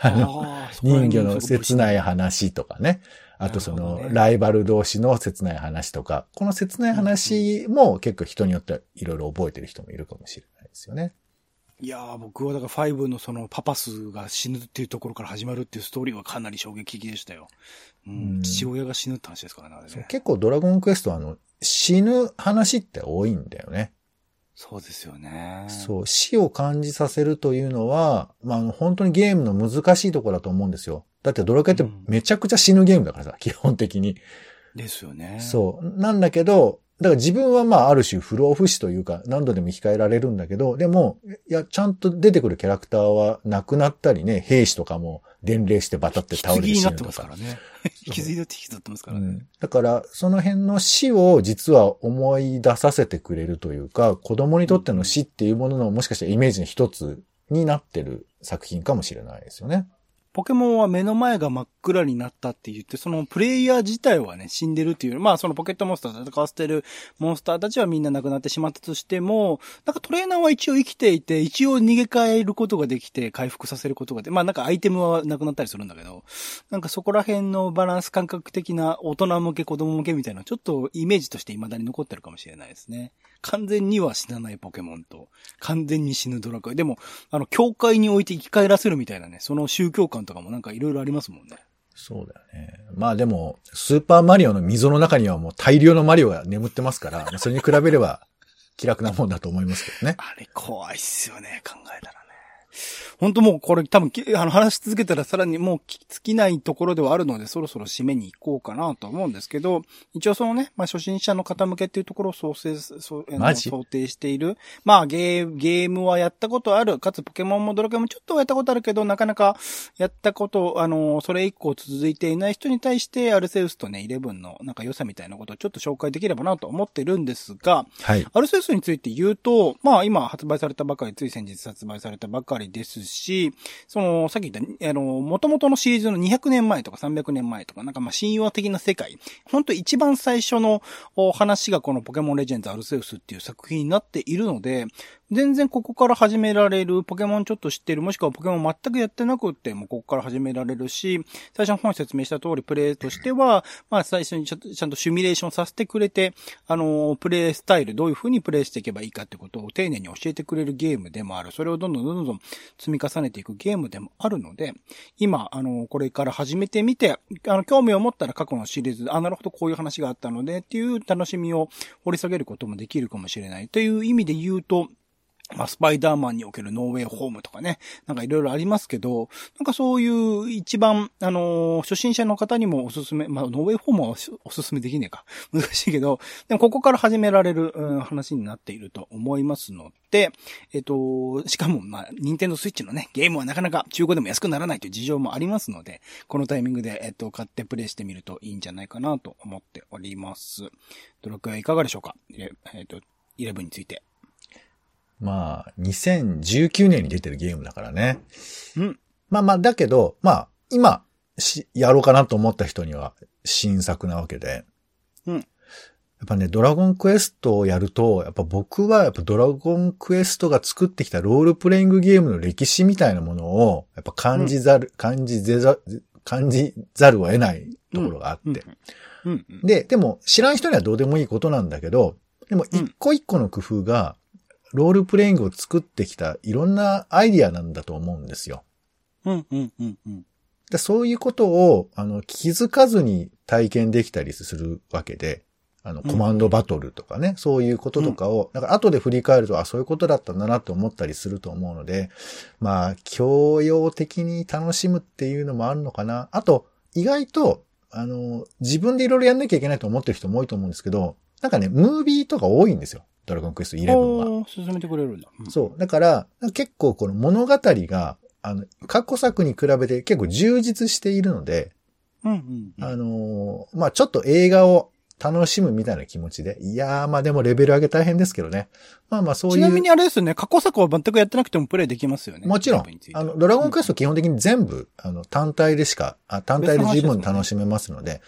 あの、人魚の切ない話とかね。あとその、ライバル同士の切ない話とか、この切ない話も結構人によっていろいろ覚えてる人もいるかもしれないですよね。いやー、僕はだから5のそのパパスが死ぬっていうところから始まるっていうストーリーはかなり衝撃的でしたよ。うん、父親が死ぬって話ですからね、ね結構ドラゴンクエストはあの、死ぬ話って多いんだよね。そうですよね。そう、死を感じさせるというのは、まあ、本当にゲームの難しいところだと思うんですよ。だってドラクエってめちゃくちゃ死ぬゲームだからさ、基本的に。ですよね。そう。なんだけど、だから自分はまあある種不老不死というか何度でも生き返られるんだけど、でも、いや、ちゃんと出てくるキャラクターは亡くなったりね、兵士とかも伝令してバタって倒れて引き継ぎになってますか。らね。引き継ぎだって引きずってますからね。うんだから、その辺の死を実は思い出させてくれるというか、子供にとっての死っていうもののもしかしたらイメージの一つになってる作品かもしれないですよね。ポケモンは目の前が真っ暗になったって言って、そのプレイヤー自体はね、死んでるっていう、まあそのポケットモンスターと戦わせてるモンスターたちはみんな亡くなってしまったとしても、なんかトレーナーは一応生きていて、一応逃げ帰ることができて、回復させることがで、まあなんかアイテムはなくなったりするんだけど、なんかそこら辺のバランス感覚的な大人向け子供向けみたいな、ちょっとイメージとして未だに残ってるかもしれないですね。完全には死なないポケモンと、完全に死ぬドラクエ。でも、あの、教会に置いて生き返らせるみたいなね、その宗教観とかもなんかいろいろありますもんね。そうだよね。まあでも、スーパーマリオの溝の中にはもう大量のマリオが眠ってますから、ま *laughs* あそれに比べれば気楽なもんだと思いますけどね。あれ怖いっすよね、考えたらね。本当もうこれ多分き、あの話し続けたらさらにもうき尽きないところではあるので、そろそろ締めに行こうかなと思うんですけど、一応そのね、まあ初心者の方向けっていうところを想定、想定している。まあゲー、ゲームはやったことある。かつポケモンもドラクエもちょっとはやったことあるけど、なかなかやったこと、あの、それ以降続いていない人に対して、アルセウスとね、イレブンのなんか良さみたいなことをちょっと紹介できればなと思ってるんですが、はい。アルセウスについて言うと、まあ今発売されたばかり、つい先日発売されたばかりですし、その、さっき言った、あの、元々のシリーズの200年前とか300年前とか、なんかまあ神話的な世界、本当一番最初のお話がこのポケモンレジェンズアルセウスっていう作品になっているので、全然ここから始められる、ポケモンちょっと知ってる、もしくはポケモン全くやってなくてもここから始められるし、最初の本説明した通りプレイとしては、まあ最初にちゃんとシミュレーションさせてくれて、あの、プレイスタイル、どういう風にプレイしていけばいいかってことを丁寧に教えてくれるゲームでもある。それをどんどんどんどん積み重ねていくゲームでもあるので、今、あの、これから始めてみて、あの、興味を持ったら過去のシリーズ、あ、なるほど、こういう話があったので、っていう楽しみを掘り下げることもできるかもしれない。という意味で言うと、まあ、スパイダーマンにおけるノーウェイホームとかね、なんかいろいろありますけど、なんかそういう一番、あのー初心者の方にもおすすめ、まあ、ノーウェイホームはおすすめできねえか。*laughs* 難しいけど、でもここから始められる、うん話になっていると思いますので、えっと、しかも、まあ、ニンテンドスイッチのね、ゲームはなかなか中古でも安くならないという事情もありますので、このタイミングで、えっと、買ってプレイしてみるといいんじゃないかなと思っております。ドラクエはいかがでしょうか？ええっと、11について。まあ、2019年に出てるゲームだからね。うん。まあまあ、だけど、まあ、今、し、やろうかなと思った人には新作なわけで。うんやっぱね、ドラゴンクエストをやると、やっぱ僕はやっぱドラゴンクエストが作ってきたロールプレイングゲームの歴史みたいなものを、やっぱ感じざる、感じぜざ、感じざるを得ないところがあって。うん。うん。で、でも知らん人にはどうでもいいことなんだけど、でも一個一個の工夫が、ロールプレイングを作ってきたいろんなアイディアなんだと思うんですよ。うん、うん、うん、うん。でそういうことを、あの、気づかずに体験できたりするわけで、あの、うんコマンドバトルとかね、そういうこととかを、なんか後で振り返ると、あ、そういうことだったんだなって思ったりすると思うので、まあ、教養的に楽しむっていうのもあるのかな。あと、意外と、あの、自分でいろいろやんなきゃいけないと思ってる人も多いと思うんですけど、なんかね、ムービーとか多いんですよ。ドラゴンクエスト11は。進めてくれるんだ。うんそう。だから、結構この物語が、あの、過去作に比べて結構充実しているので、うん、うんうん。あのーまあ、ちょっと映画を楽しむみたいな気持ちで、いやー、まあでもレベル上げ大変ですけどね。まあまあそういう。ちなみにあれですよね、過去作は全くやってなくてもプレイできますよね。もちろん11につい、てあの、ドラゴンクエスト基本的に全部、あの、単体でしか、あ単体で十分楽しめますので、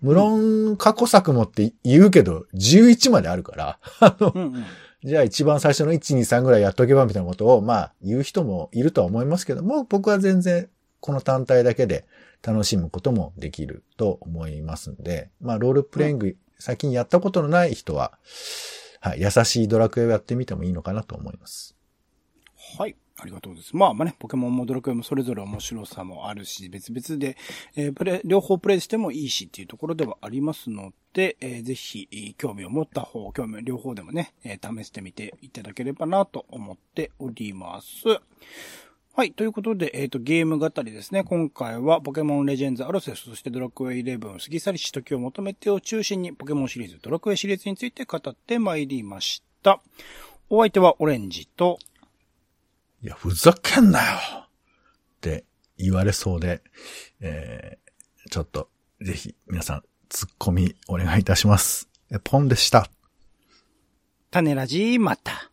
無論、過去作もって言うけど、11まであるから、あの、うんうん。じゃあ一番最初の1、2、3ぐらいやっとけばみたいなことを、まあ、言う人もいるとは思いますけども、僕は全然、この単体だけで楽しむこともできると思いますので、まあ、ロールプレイング、最近やったことのない人は、はい、優しいドラクエをやってみてもいいのかなと思います。はい。ありがとうです。まあまあね、ポケモンもドラクエもそれぞれ面白さもあるし、別々で、えー、プレ、両方プレイしてもいいしっていうところではありますので、えー、ぜひ、興味を持った方、興味、両方でもね、えー、試してみていただければなと思っております。はい。ということで、えっ、ー、と、ゲーム語りですね。今回は、ポケモンレジェンズアロセス、そしてドラクエ11、過ぎ去りし時を求めてを中心に、ポケモンシリーズ、ドラクエシリーズについて語ってまいりました。お相手はオレンジと、いや、ふざけんなよって言われそうで、えー、ちょっと、ぜひ、皆さん、ツッコミお願いいたします。ポンでした。種ラジまた。